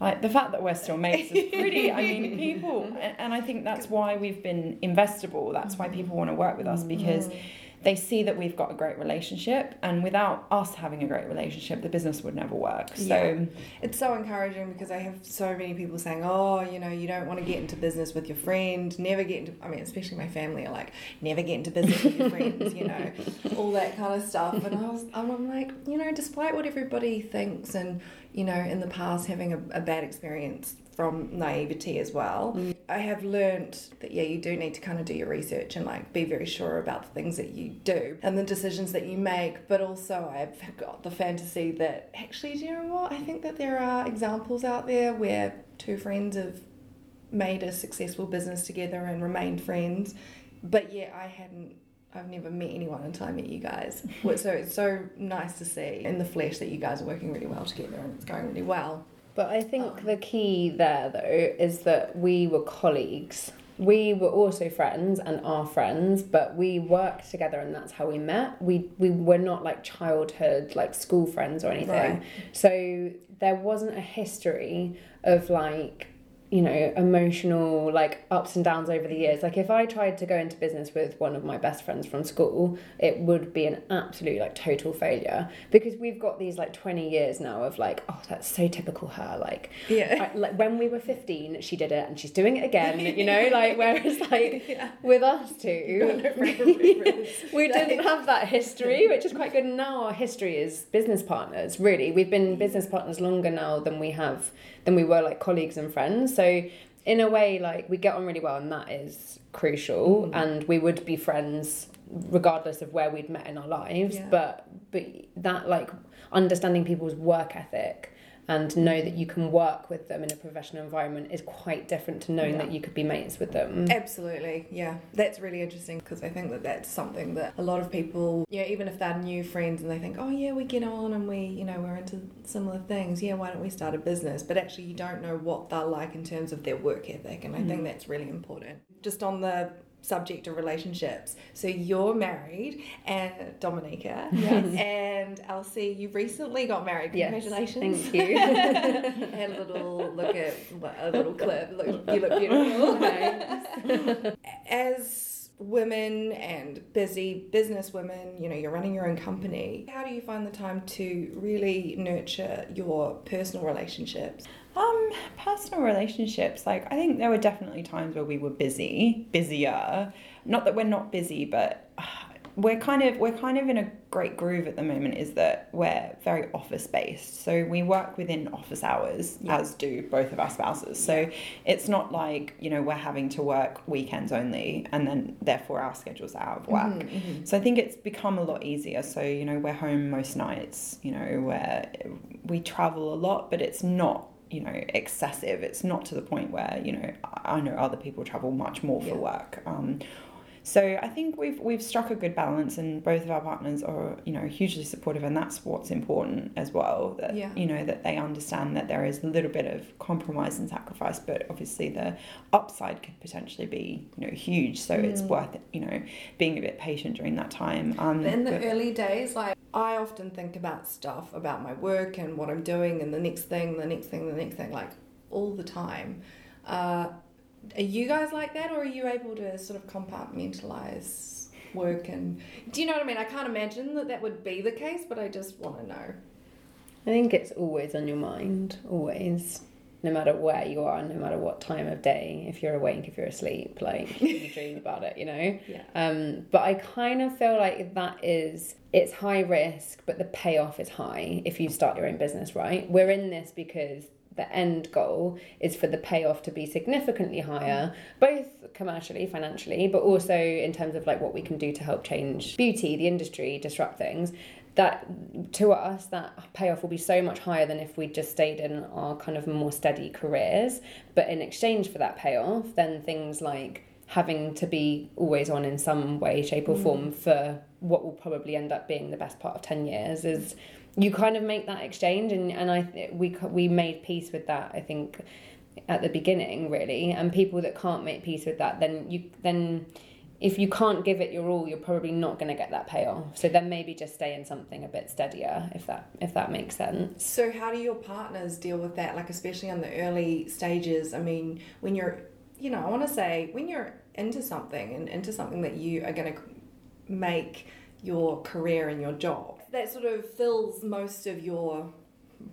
Like the fact that we're still mates is pretty. I mean, people, and I think that's why we've been investable. That's why people want to work with us because. Mm they see that we've got a great relationship and without us having a great relationship the business would never work so yeah. it's so encouraging because i have so many people saying oh you know you don't want to get into business with your friend never get into i mean especially my family are like never get into business with your friends you know all that kind of stuff and i was i'm like you know despite what everybody thinks and you know in the past having a, a bad experience from naivety as well. Mm. I have learned that yeah, you do need to kind of do your research and like be very sure about the things that you do and the decisions that you make. But also, I've got the fantasy that actually, do you know what? I think that there are examples out there where two friends have made a successful business together and remained friends. But yeah, I hadn't I've never met anyone until I met you guys. so it's so nice to see in the flesh that you guys are working really well together and it's going really well. But I think oh. the key there, though, is that we were colleagues. We were also friends and are friends, but we worked together and that's how we met. We we were not like childhood, like school friends or anything. Right. So there wasn't a history of like you know, emotional like ups and downs over the years. Like if I tried to go into business with one of my best friends from school, it would be an absolute like total failure because we've got these like 20 years now of like, oh, that's so typical her. Like, yeah. I, like when we were 15, she did it and she's doing it again, you know, like whereas like yeah. with us two, we didn't have that history, which is quite good. And now our history is business partners, really. We've been business partners longer now than we have than we were like colleagues and friends. So in a way, like we get on really well, and that is crucial. Mm. And we would be friends regardless of where we'd met in our lives. Yeah. But but that like understanding people's work ethic and know that you can work with them in a professional environment is quite different to knowing yeah. that you could be mates with them. Absolutely, yeah. That's really interesting because I think that that's something that a lot of people, yeah, even if they're new friends and they think, oh yeah, we get on and we, you know, we're into similar things, yeah, why don't we start a business? But actually, you don't know what they're like in terms of their work ethic, and I mm. think that's really important. Just on the subject of relationships. So you're married, and Dominika, yes. and Elsie, you recently got married. Congratulations! Yes, thank you. and a little look at a little clip. Look, you look beautiful. As women and busy business women, you know, you're running your own company. How do you find the time to really nurture your personal relationships? Um, personal relationships, like I think there were definitely times where we were busy, busier. Not that we're not busy, but uh, we're kind of we're kind of in a great groove at the moment is that we're very office based so we work within office hours yeah. as do both of our spouses so yeah. it's not like you know we're having to work weekends only and then therefore our schedules are out of work mm-hmm, mm-hmm. so i think it's become a lot easier so you know we're home most nights you know where we travel a lot but it's not you know excessive it's not to the point where you know i know other people travel much more for yeah. work um, So I think we've we've struck a good balance, and both of our partners are you know hugely supportive, and that's what's important as well. That Yeah. you know that they understand that there is a little bit of compromise and sacrifice, but obviously the upside could potentially be you know huge. So it's Mm. worth you know being a bit patient during that time. Um, in the but- early days, like I often think about stuff about my work and what I'm doing and the next thing, the next thing, the next thing, like all the time. Uh, are you guys like that, or are you able to sort of compartmentalize work and? Do you know what I mean? I can't imagine that that would be the case, but I just want to know. I think it's always on your mind, always. No matter where you are, no matter what time of day, if you're awake, if you're asleep, like you dream about it, you know? Yeah. Um, but I kind of feel like that is it's high risk, but the payoff is high if you start your own business, right? We're in this because the end goal is for the payoff to be significantly higher, both commercially, financially, but also in terms of like what we can do to help change beauty, the industry, disrupt things. That to us, that payoff will be so much higher than if we just stayed in our kind of more steady careers. But in exchange for that payoff, then things like having to be always on in some way, shape, or mm. form for what will probably end up being the best part of 10 years is you kind of make that exchange and, and I we we made peace with that I think at the beginning really and people that can't make peace with that then you then if you can't give it your all you're probably not going to get that payoff so then maybe just stay in something a bit steadier if that if that makes sense So how do your partners deal with that? Like especially on the early stages. I mean, when you're, you know, I want to say when you're into something and into something that you are going to make your career and your job, that sort of fills most of your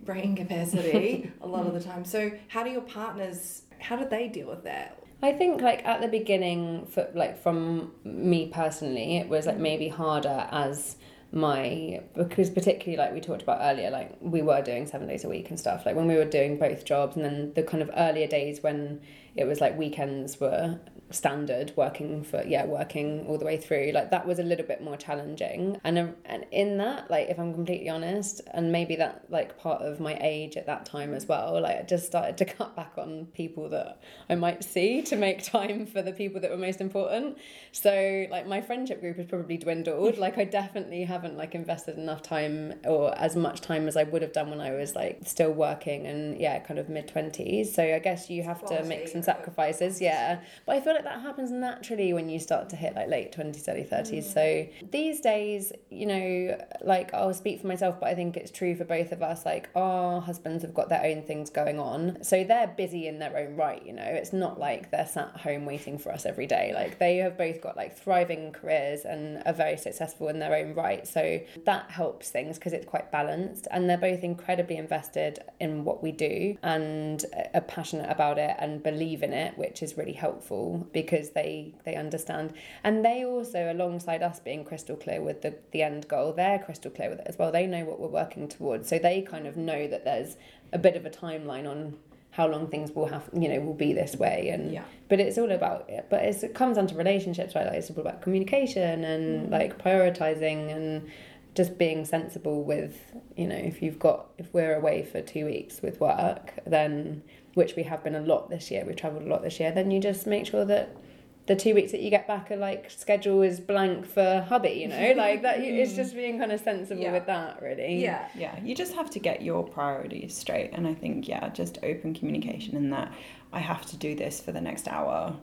brain capacity a lot of the time. So how do your partners? How did they deal with that? I think like at the beginning for like from me personally it was like maybe harder as my because particularly like we talked about earlier like we were doing 7 days a week and stuff like when we were doing both jobs and then the kind of earlier days when it was like weekends were standard working for yeah working all the way through. Like that was a little bit more challenging. And um, and in that like if i'm completely honest and maybe that like part of my age at that time as well like i just started to cut back on people that i might see to make time for the people that were most important. So like my friendship group has probably dwindled. Like i definitely haven't like invested enough time or as much time as i would have done when i was like still working and yeah kind of mid 20s so i guess you have to make some sacrifices yeah. But i feel like that happens naturally when you start to hit like late 20s early 30s mm. so these days you know like i'll speak for myself but i think it's true for both of us. Like our husbands have got their own things going on. So they're busy in their own right you know. It's not like they're sat home waiting for us every day. Like they have both got like thriving careers and are very successful in their own right. So that helps things because it's quite balanced. And they're both incredibly invested in what we do and uh, are passionate about it and believe in it which is really helpful because they they understand. And they also alongside us being crystal clear with the the end goal they're crystal clear with it as well. They know what we're working towards. So they kind of know that there's a bit of a timeline on how long things will have you know will be this way. And Yeah. but it's all about but it's, it comes down to relationships right? Like it's all about communication and mm. like prioritizing and just being sensible with you know if you've got if we're away for two weeks with work then which we have been a lot this year we've traveled a lot this year then you just make sure that the two weeks that you get back are like schedule is blank for hubby you know like that you, it's just mm. being kind of sensible Yeah. with that really Yeah. yeah you just have to get your priorities straight and i think yeah just open communication in that i have to do this for the next hour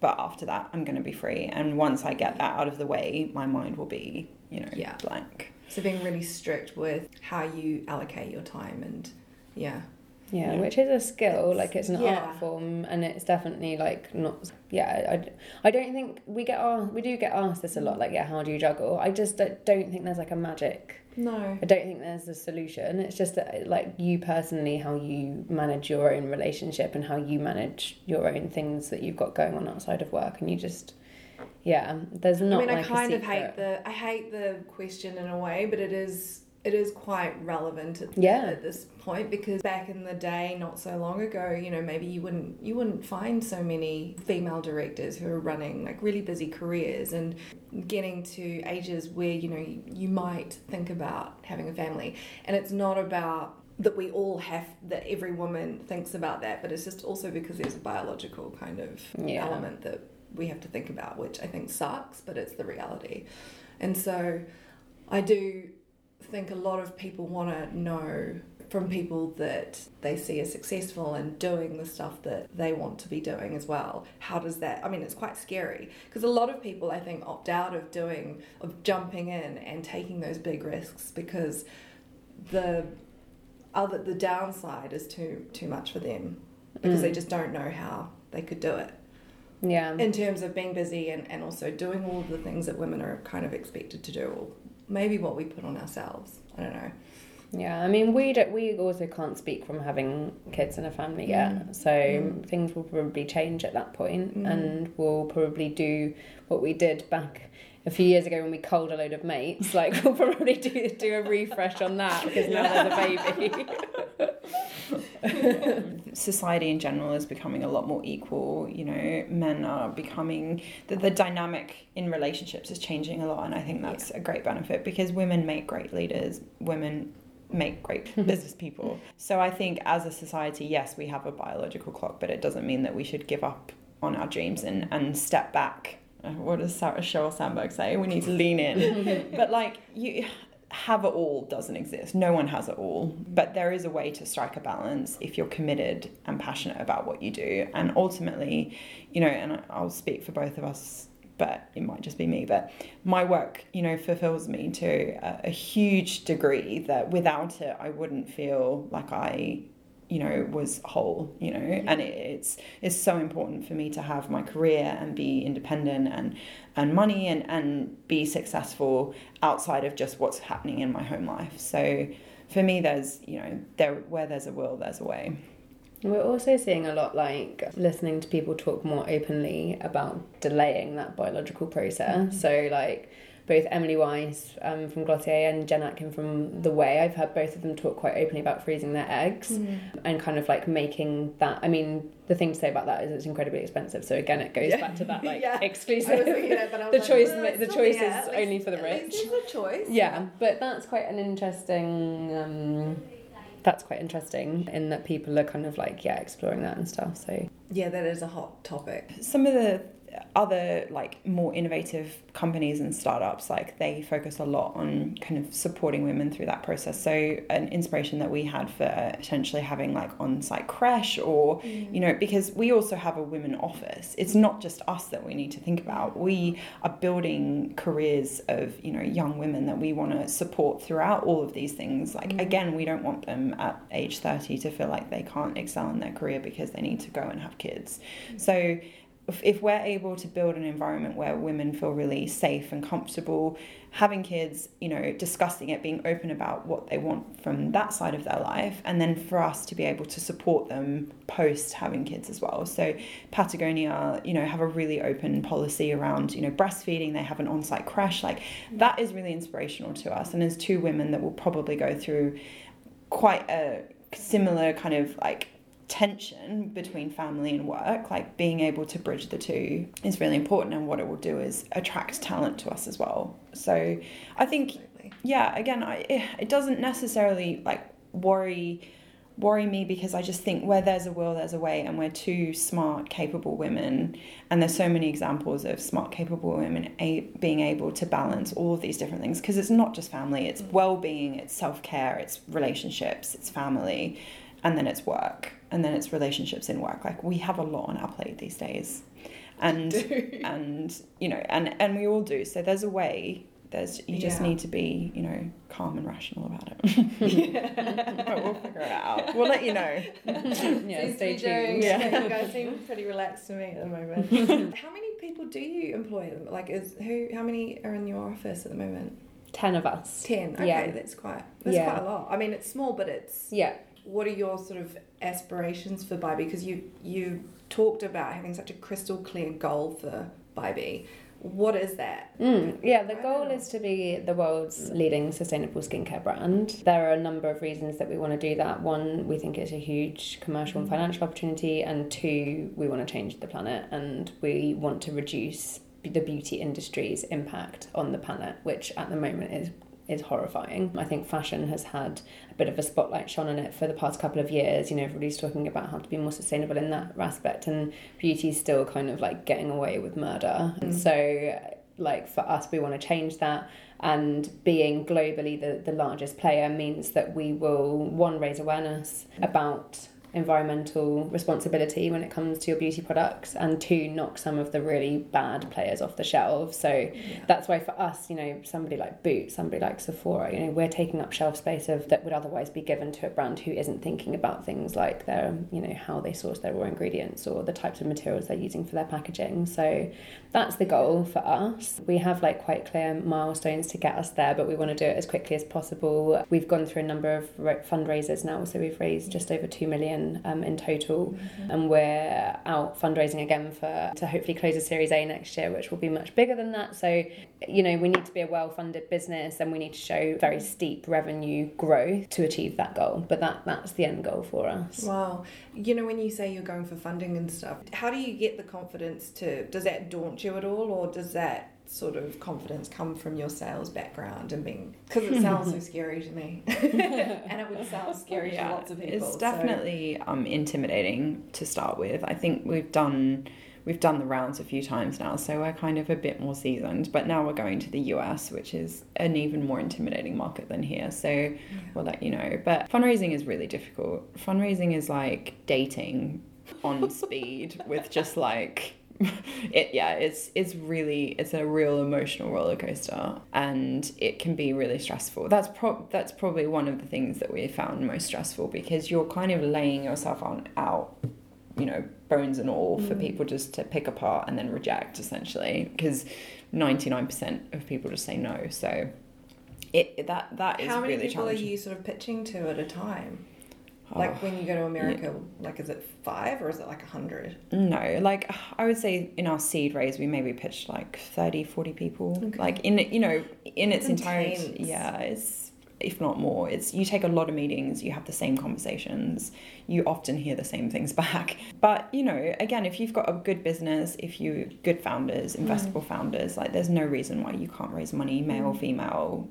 but after that i'm going to be free and once i get that out of the way my mind will be you know Yeah. blank So being really strict with how you allocate your time and yeah. Yeah, Yeah. which is a skill, like it's an yeah. art form, and it's definitely like not. Yeah, I, I don't think we get asked, we do get asked this a lot, like yeah, how do you juggle? I just don't, don't think there's like a magic. No. I don't think there's a solution. It's just that like you personally, how you manage your own relationship and how you manage your own things that you've got going on outside of work, and you just. Yeah, there's not I mean, like I kind of hate the I hate the question in a way, but it is it is quite relevant at, Yeah. at this point because back in the day, not so long ago, you know, maybe you wouldn't you wouldn't find so many female directors who are running like really busy careers and getting to ages where you know you, you might think about having a family, and it's not about that we all have that every woman thinks about that but it's just also because there's a biological kind of Yeah. element that we have to think about, which I think sucks, but it's the reality. And so I do think a lot of people want to know from people that they see as successful and doing the stuff that they want to be doing as well. How does that? I mean, it's quite scary because a lot of people I think opt out of doing of jumping in and taking those big risks because the other the downside is too too much for them because they mm. just don't know how they could do it Yeah. in terms of being busy and, and also doing all of the things that women are kind of expected to do or maybe what we put on ourselves. I don't know. Yeah, I mean, we don't, we also can't speak from having kids and a family yet, mm. so mm. things will probably change at that point, mm. and we'll probably do what we did back a few years ago when we culled a load of mates. Like we'll probably do do a refresh on that because now there's a baby. society in general is becoming a lot more equal. You know, men are becoming the, the dynamic in relationships is changing a lot, and I think that's a great benefit because women make great leaders. Women make great business people. So I think as a society, yes, we have a biological clock, but it doesn't mean that we should give up on our dreams and and step back. Uh, What does Sarah Sheryl Sandberg say? We need to lean in. but like you have it all doesn't exist. No one has it all. But there is a way to strike a balance if you're committed and passionate about what you do. And ultimately, you know, and I'll speak for both of us, but it might just be me. But my work, you know, fulfills me to a, a huge degree that without it, I wouldn't feel like I you know was whole you know? And it, it's it's so important for me to have my career and be independent and and money and and be successful outside of just what's happening in my home life. So for me there's you know there where there's a will there's a way. We're also seeing a lot like listening to people talk more openly about delaying that biological process. Mm-hmm. So like both Emily Weiss um, from Glossier and Jen Atkin from The Ouai, I've heard both of them talk quite openly about freezing their eggs and kind of like making that. I mean, the thing to say about that is it's incredibly expensive. So again, it goes back to that like Yeah. exclusive. Was thinking that, but I was the like, choice, well, the choice there. is At least- only for the rich. least there's a choice Yeah, but that's quite an interesting. Um, that's quite interesting in that people are kind of like yeah exploring that and stuff. So yeah that is a hot topic some of the other like more innovative companies and startups like they focus a lot on kind of supporting women through that process. So an inspiration that we had for potentially having like on-site crèche or mm. you know because we also have a women office. It's not just us that we need to think about. We are building careers of you know young women that we want to support throughout all of these things. Like mm. again we don't want them at age 30 to feel like they can't excel in their career because they need to go and have kids. Mm. So if, we're able to build an environment where women feel really safe and comfortable having kids, you know, discussing it, being open about what they want from that side of their life, and then for us to be able to support them post having kids as well. So Patagonia, you know, have a really open policy around, you know, breastfeeding. They have an on-site crèche. Like that is really inspirational to us. And as two women that will probably go through quite a similar kind of like tension between family and work, like being able to bridge the two is really important. And what it will do is attract talent to us as well. So I think, Absolutely. yeah, again, I, it, it doesn't necessarily like worry worry me because I just think where there's a will, there's a way, and we're two smart, capable women, and there's so many examples of smart, capable women a- being able to balance all of these different things because it's not just family, it's mm. well-being, it's self-care, it's relationships, it's family, and then it's work, and then it's relationships in work. Like we have a lot on our plate these days, and and you know, and and we all do. So there's a way. There's you just Yeah. need to be you know calm and rational about it. but we'll figure it out. We'll let you know. yeah, Seems stay to doing- tuned. Yeah. you guys seem pretty relaxed to me at the moment. how many people do you employ? Like, is who? How many are in your office at the moment? Ten of us. Ten. Okay, Yeah. that's quite. That's Yeah. quite a lot. I mean, it's small, but it's. Yeah. What are your sort of aspirations for BYBI? Because you you talked about having such a crystal clear goal for BYBI. What is that? Mm, yeah, the goal is to be the world's leading sustainable skincare brand. There are a number of reasons that we want to do that. One, we think it's a huge commercial and financial opportunity, and two, we want to change the planet and we want to reduce the beauty industry's impact on the planet, which at the moment is is horrifying. I think fashion has had a bit of a spotlight shone on it for the past couple of years. You know, everybody's talking about how to be more sustainable in that aspect, and beauty's still kind of like getting away with murder. And mm. so, like for us, we want to change that. And being globally the, the largest player means that we will one raise awareness about environmental responsibility when it comes to your beauty products and to knock some of the really bad players off the shelves so that's why for us you know somebody like Boots somebody like Sephora you know we're taking up shelf space of that would otherwise be given to a brand who isn't thinking about things like their you know how they source their raw ingredients or the types of materials they're using for their packaging. So that's the goal for us. We have like quite clear milestones to get us there but we want to do it as quickly as possible. We've gone through a number of fundraisers now so we've raised just over 2 million um, in total. And we're out fundraising again for to hopefully close a series a next year which will be much bigger than that. So you know we need to be a well-funded business and we need to show very steep revenue growth to achieve that goal. But that that's the end goal for us. Wow. You know, when you say you're going for funding and stuff, how do you get the confidence to, does that daunt you at all, or does that sort of confidence come from your sales background and being, because it sounds so scary to me. and it would sound scary to lots of people. It's so- definitely um, intimidating to start with. I think we've done we've done the rounds a few times now, so we're kind of a bit more seasoned. But now we're going to the US, which is an even more intimidating market than here. So we'll let you know. But fundraising is really difficult. Fundraising is like dating on speed with just like it yeah it's it's really it's a real emotional roller coaster and it can be really stressful. That's pro- that's probably one of the things that we found most stressful because you're kind of laying yourself on out you know bones and all for mm. people just to pick apart and then reject essentially because 99% of people just say no. So it that that is How many really people are you sort of pitching to at a time? Oh. Like when you go to America, like is it five or is it like a hundred? No, like I would say in our seed raise, we maybe pitched like 30, 40 people. Like in, you know, in its entirety. Yeah, it's, if not more, it's, you take a lot of meetings, you have the same conversations, you often hear the same things back. But, you know, again, if you've got a good business, if you, good founders, mm. investable founders, like there's no reason why you can't raise money, male, mm. female,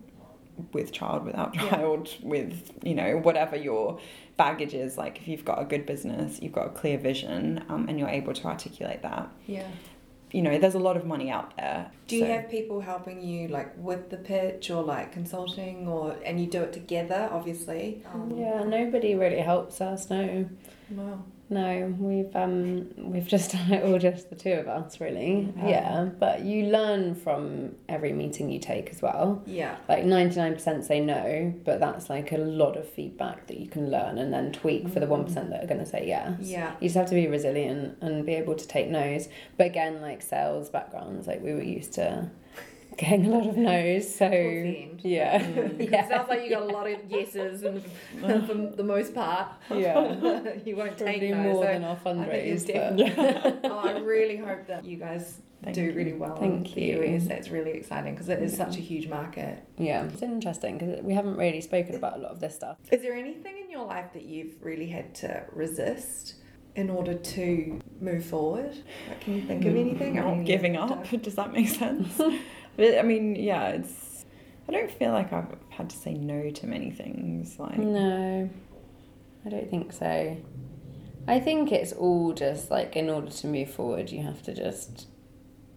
with child, without child, with, you know, whatever your baggage is. Like if you've got a good business, you've got a clear vision, um, and you're able to articulate that. Yeah. You know, there's a lot of money out there. Do you so- have people helping you like with the pitch or like consulting or and you do it together obviously? Um, yeah nobody really helps us no Wow. No, we've um we've just done it all just the two of us really. Yeah, but you learn from every meeting you take as well. Yeah. Like 99% say no, but that's like a lot of feedback that you can learn and then tweak for the 1% that are going to say yes. Yeah. You just have to be resilient and be able to take no's. But again, like sales backgrounds, like we were used to getting a lot of no's. So Towards the end. yeah, mm. yeah, Sounds like you got a lot of yeses and for the most part. yeah. you won't Probably take no. more so than our I think fundraise. you're but- oh, I really hope that you guys Thank do you. really well Thank in you. the US. That's really exciting because it is such a huge market. Yeah, it's interesting because we haven't really spoken about a lot of this stuff. Is there anything in your life that you've really had to resist in order to move forward? Like, can you think of mm. anything? I Not giving yeah, up. Does that make sense? But, I mean, yeah, it's. I don't feel like I've had to say no to many things. Like, No, I don't think so. I think it's all just like in order to move forward, you have to just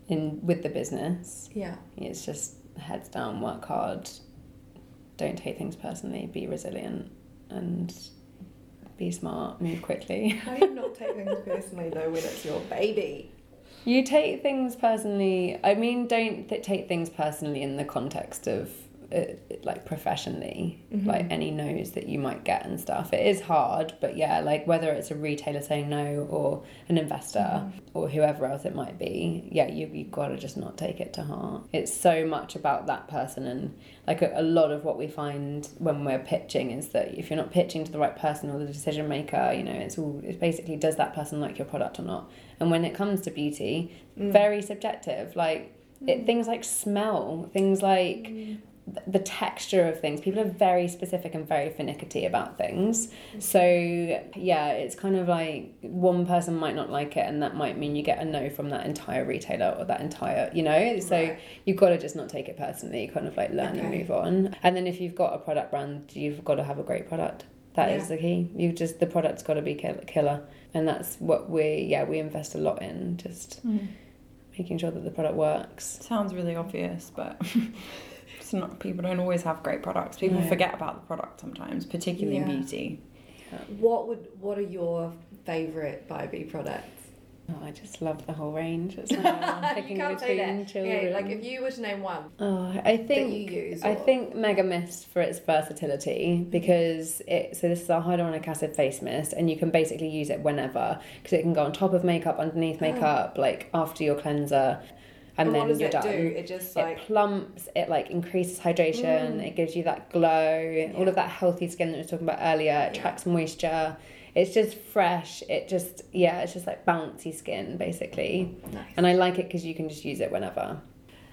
in with the business. Yeah. It's just heads down, work hard, don't take things personally, be resilient, and be smart, move quickly. How do you not take things personally though when it's your baby? You take things personally. I mean, don't th- take things personally in the context of uh, like professionally, mm-hmm. like any no's that you might get and stuff. It is hard, but yeah, like whether it's a retailer saying no or an investor mm-hmm. or whoever else it might be, yeah, you you gotta just not take it to heart. It's so much about that person, and like a, a lot of what we find when we're pitching is that if you're not pitching to the right person or the decision maker, you know, it's all it's basically does that person like your product or not. And when it comes to beauty, mm. very subjective. Like it, mm. things like smell, things like mm. The texture of things. People are very specific and very finicky about things. Mm-hmm. So yeah, it's kind of like one person might not like it, and that might mean you get a no from that entire retailer or that entire, you know. So you've got to just not take it personally. Kind of like learn and move on. And then if you've got a product brand, you've got to have a great product. That is Yeah. the key. You just the product's got to be kill- killer, and that's what we yeah we invest a lot in just mm. making sure that the product works. Sounds really obvious, but it's not. People don't always have great products. People No. forget about the product sometimes, particularly in Yeah. beauty. What would what are your favorite BYBI products? Oh, I just love the whole range. It's like I'm picking you can't say between that. children. Okay, like if you were to name one oh, I that think you use, I or- think Mega Mist for its versatility because it so this is a hyaluronic acid face mist and you can basically use it whenever because it can go on top of makeup, underneath oh. makeup, like after your cleanser, and, And then what does you're it done. do? It just like it plumps, it like increases hydration, mm. it gives you that glow, all of that healthy skin that we were talking about earlier, it tracks moisture. It's just fresh. It just yeah, it's just like bouncy skin basically. Nice. And I like it because you can just use it whenever.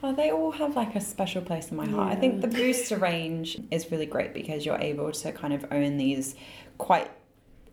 Well, they all have like a special place in my heart. I think the booster range is really great because you're able to kind of own these quite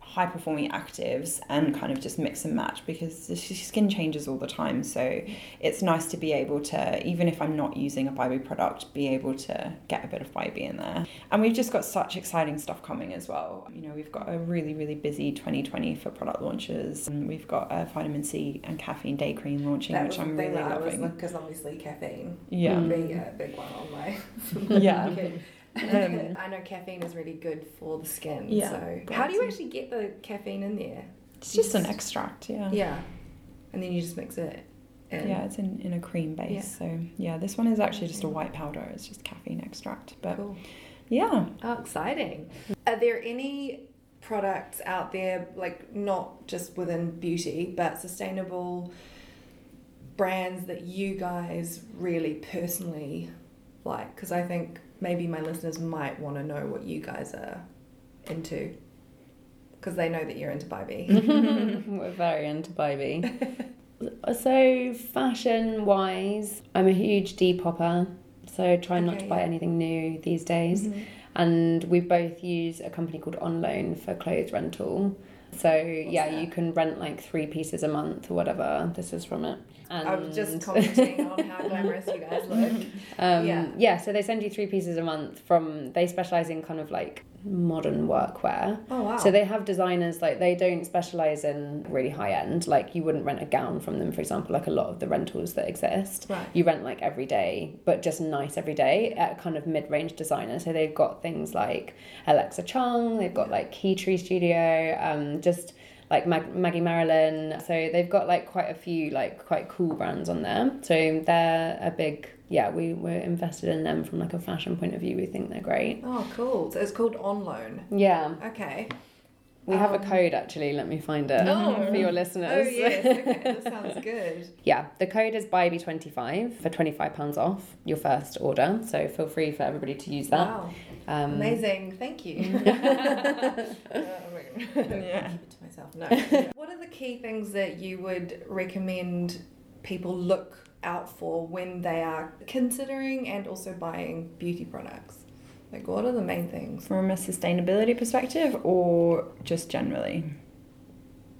high performing actives and kind of just mix and match because the skin changes all the time. So it's nice to be able to, even if I'm not using a BYBI product, be able to get a bit of BYBI in there. And we've just got such exciting stuff coming as well. You know, we've got a really, really busy 2020 for product launches. And we've got a vitamin C and caffeine day cream launching, that which I'm really that I was loving. because obviously caffeine Yeah. would be a big one on my Yeah. Um, I know caffeine is really good for the skin. Yeah. So how do you actually get the caffeine in there? It's just an extract, yeah. Yeah. And then you just mix it in. Yeah, it's in, in a cream base. Yeah. So yeah, this one is actually just a white powder. It's just caffeine extract. But Cool. yeah, Oh, exciting. Are there any products out there, like not just within beauty, but sustainable brands that you guys really personally like? Because I think maybe my listeners might want to know what you guys are into. Because they know that you're into BYBI. We're very into BYBI. so fashion wise, I'm a huge Depopper. So try not to buy yeah. anything new these days. Mm-hmm. And we both use a company called On Loan for clothes rental. So yeah, that? you can rent like three pieces a month or whatever. This is from it. And I was just commenting on how glamorous you guys look. Um, Yeah. yeah. so they send you three pieces a month from, they specialize in kind of like modern workwear. Oh, wow. So they have designers, like they don't specialize in really high end. Like you wouldn't rent a gown from them, for example, like a lot of the rentals that exist. Right. You rent like every day, but just nice every day at kind of mid range designer. So they've got things like Alexa Chung, they've got like Kitri Studio, um, just like Mag- Maggie Marilyn. So they've got like quite a few like quite cool brands on there. So they're a big yeah, we we're invested in them from like a fashion point of view. We think they're great. Oh, cool. So it's called On Loan. Yeah, Okay. we have a Um, code actually. Let me find it Oh. for your listeners. Oh, listeners. yes. Okay. That sounds good. yeah, the code is BYBI25 for £25 off your first order. So feel free for everybody to use that. Wow. Um, Amazing. Thank you. Yeah. Keep it to myself. No. what are the key things that you would recommend people look out for when they are considering and also buying beauty products? Like, what are the main things? from a sustainability perspective or just generally.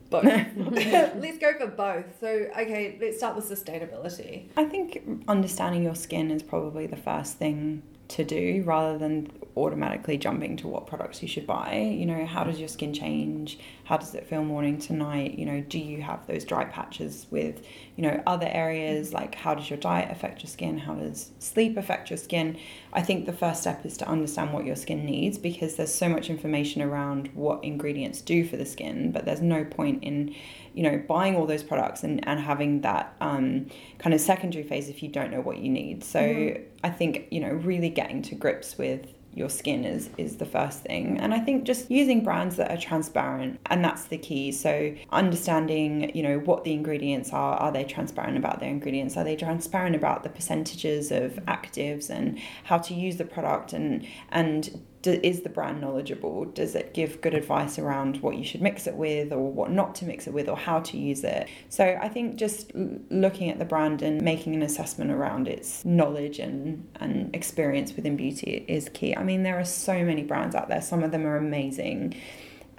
Both. let's go for both. So, okay, let's start with sustainability. I think understanding your skin is probably the first thing to do rather than automatically jumping to what products you should buy. You know, how does your skin change? How does it feel morning to night? You know, do you have those dry patches with, you know, other areas? Like, how does your diet affect your skin? How does sleep affect your skin? I think the first step is to understand what your skin needs because there's so much information around what ingredients do for the skin, but there's no point in, you know, buying all those products and, and having that um, kind of secondary phase if you don't know what you need. So I think, you know, really getting to grips with your skin is is the first thing. And i think just using brands that are transparent and that's the key. So understanding you know what the ingredients are are they transparent about their ingredients? Are they transparent about the percentages of actives and how to use the product? And and do, is the brand knowledgeable? Does it give good advice around what you should mix it with or what not to mix it with or how to use it? So I think just looking at the brand and making an assessment around its knowledge and, and experience within beauty is key. I mean, there are so many brands out there, some of them are amazing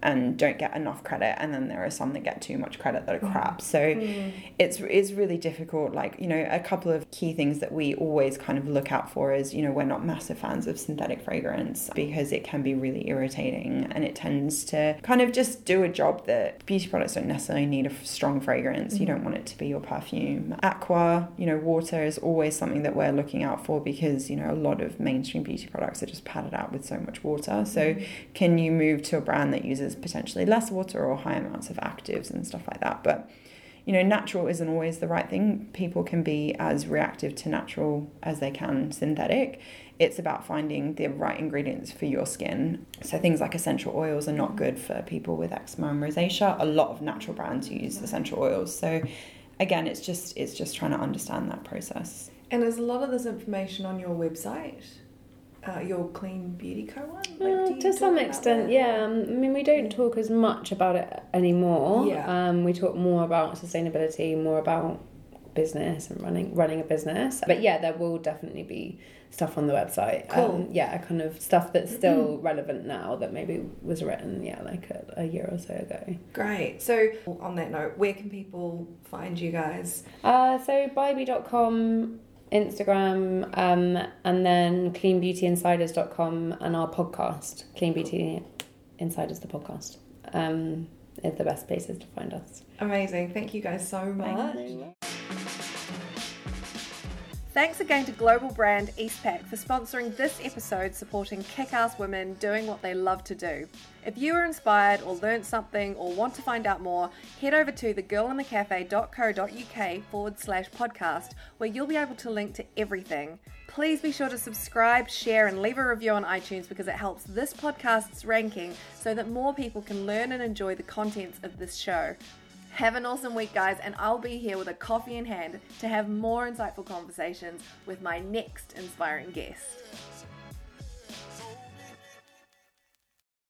and don't get enough credit and then there are some that get too much credit that are crap so mm. it's it's really difficult like you know a couple of key things that we always kind of look out for is you know we're not massive fans of synthetic fragrance because it can be really irritating and it tends to kind of just do a job that beauty products don't necessarily need a strong fragrance mm. you don't want it to be your perfume aqua you know water is always something that we're looking out for because you know a lot of mainstream beauty products are just padded out with so much water so mm. can you move to a brand that uses potentially less water or high amounts of actives and stuff like that. But you know, natural isn't always the right thing. People can be as reactive to natural as they can synthetic. It's about finding the right ingredients for your skin. So things like essential oils are not good for people with eczema and rosacea. A lot of natural brands use essential oils. So again, it's just it's just trying to understand that process. And there's a lot of this information on your website? Uh, your Clean Beauty Co one? Like, uh, to some extent, yeah. Um, I mean, we don't talk as much about it anymore. Yeah. Um, we talk more about sustainability, more about business and running running a business. But yeah, there will definitely be stuff on the website. Cool. Um, yeah, kind of stuff that's still relevant now that maybe was written, yeah, like a, a, year or so ago. Great. So on that note, where can people find you guys? Uh, so bybi.com Instagram, um, and then cleanbeautyinsiders.com and our podcast, Clean Beauty Insiders, the podcast, um, is the best places to find us. Amazing. Thank you guys so much. Thanks again to global brand Eastpak for sponsoring this episode supporting kick ass women doing what they love to do. If you were inspired or learnt something or want to find out more, head over to thegirlinthecafe.co.uk forward slash podcast where you'll be able to link to everything. Please be sure to subscribe, share, and leave a review on iTunes because it helps this podcast's ranking so that more people can learn and enjoy the contents of this show. Have an awesome week, guys, and I'll be here with a coffee in hand to have more insightful conversations with my next inspiring guest.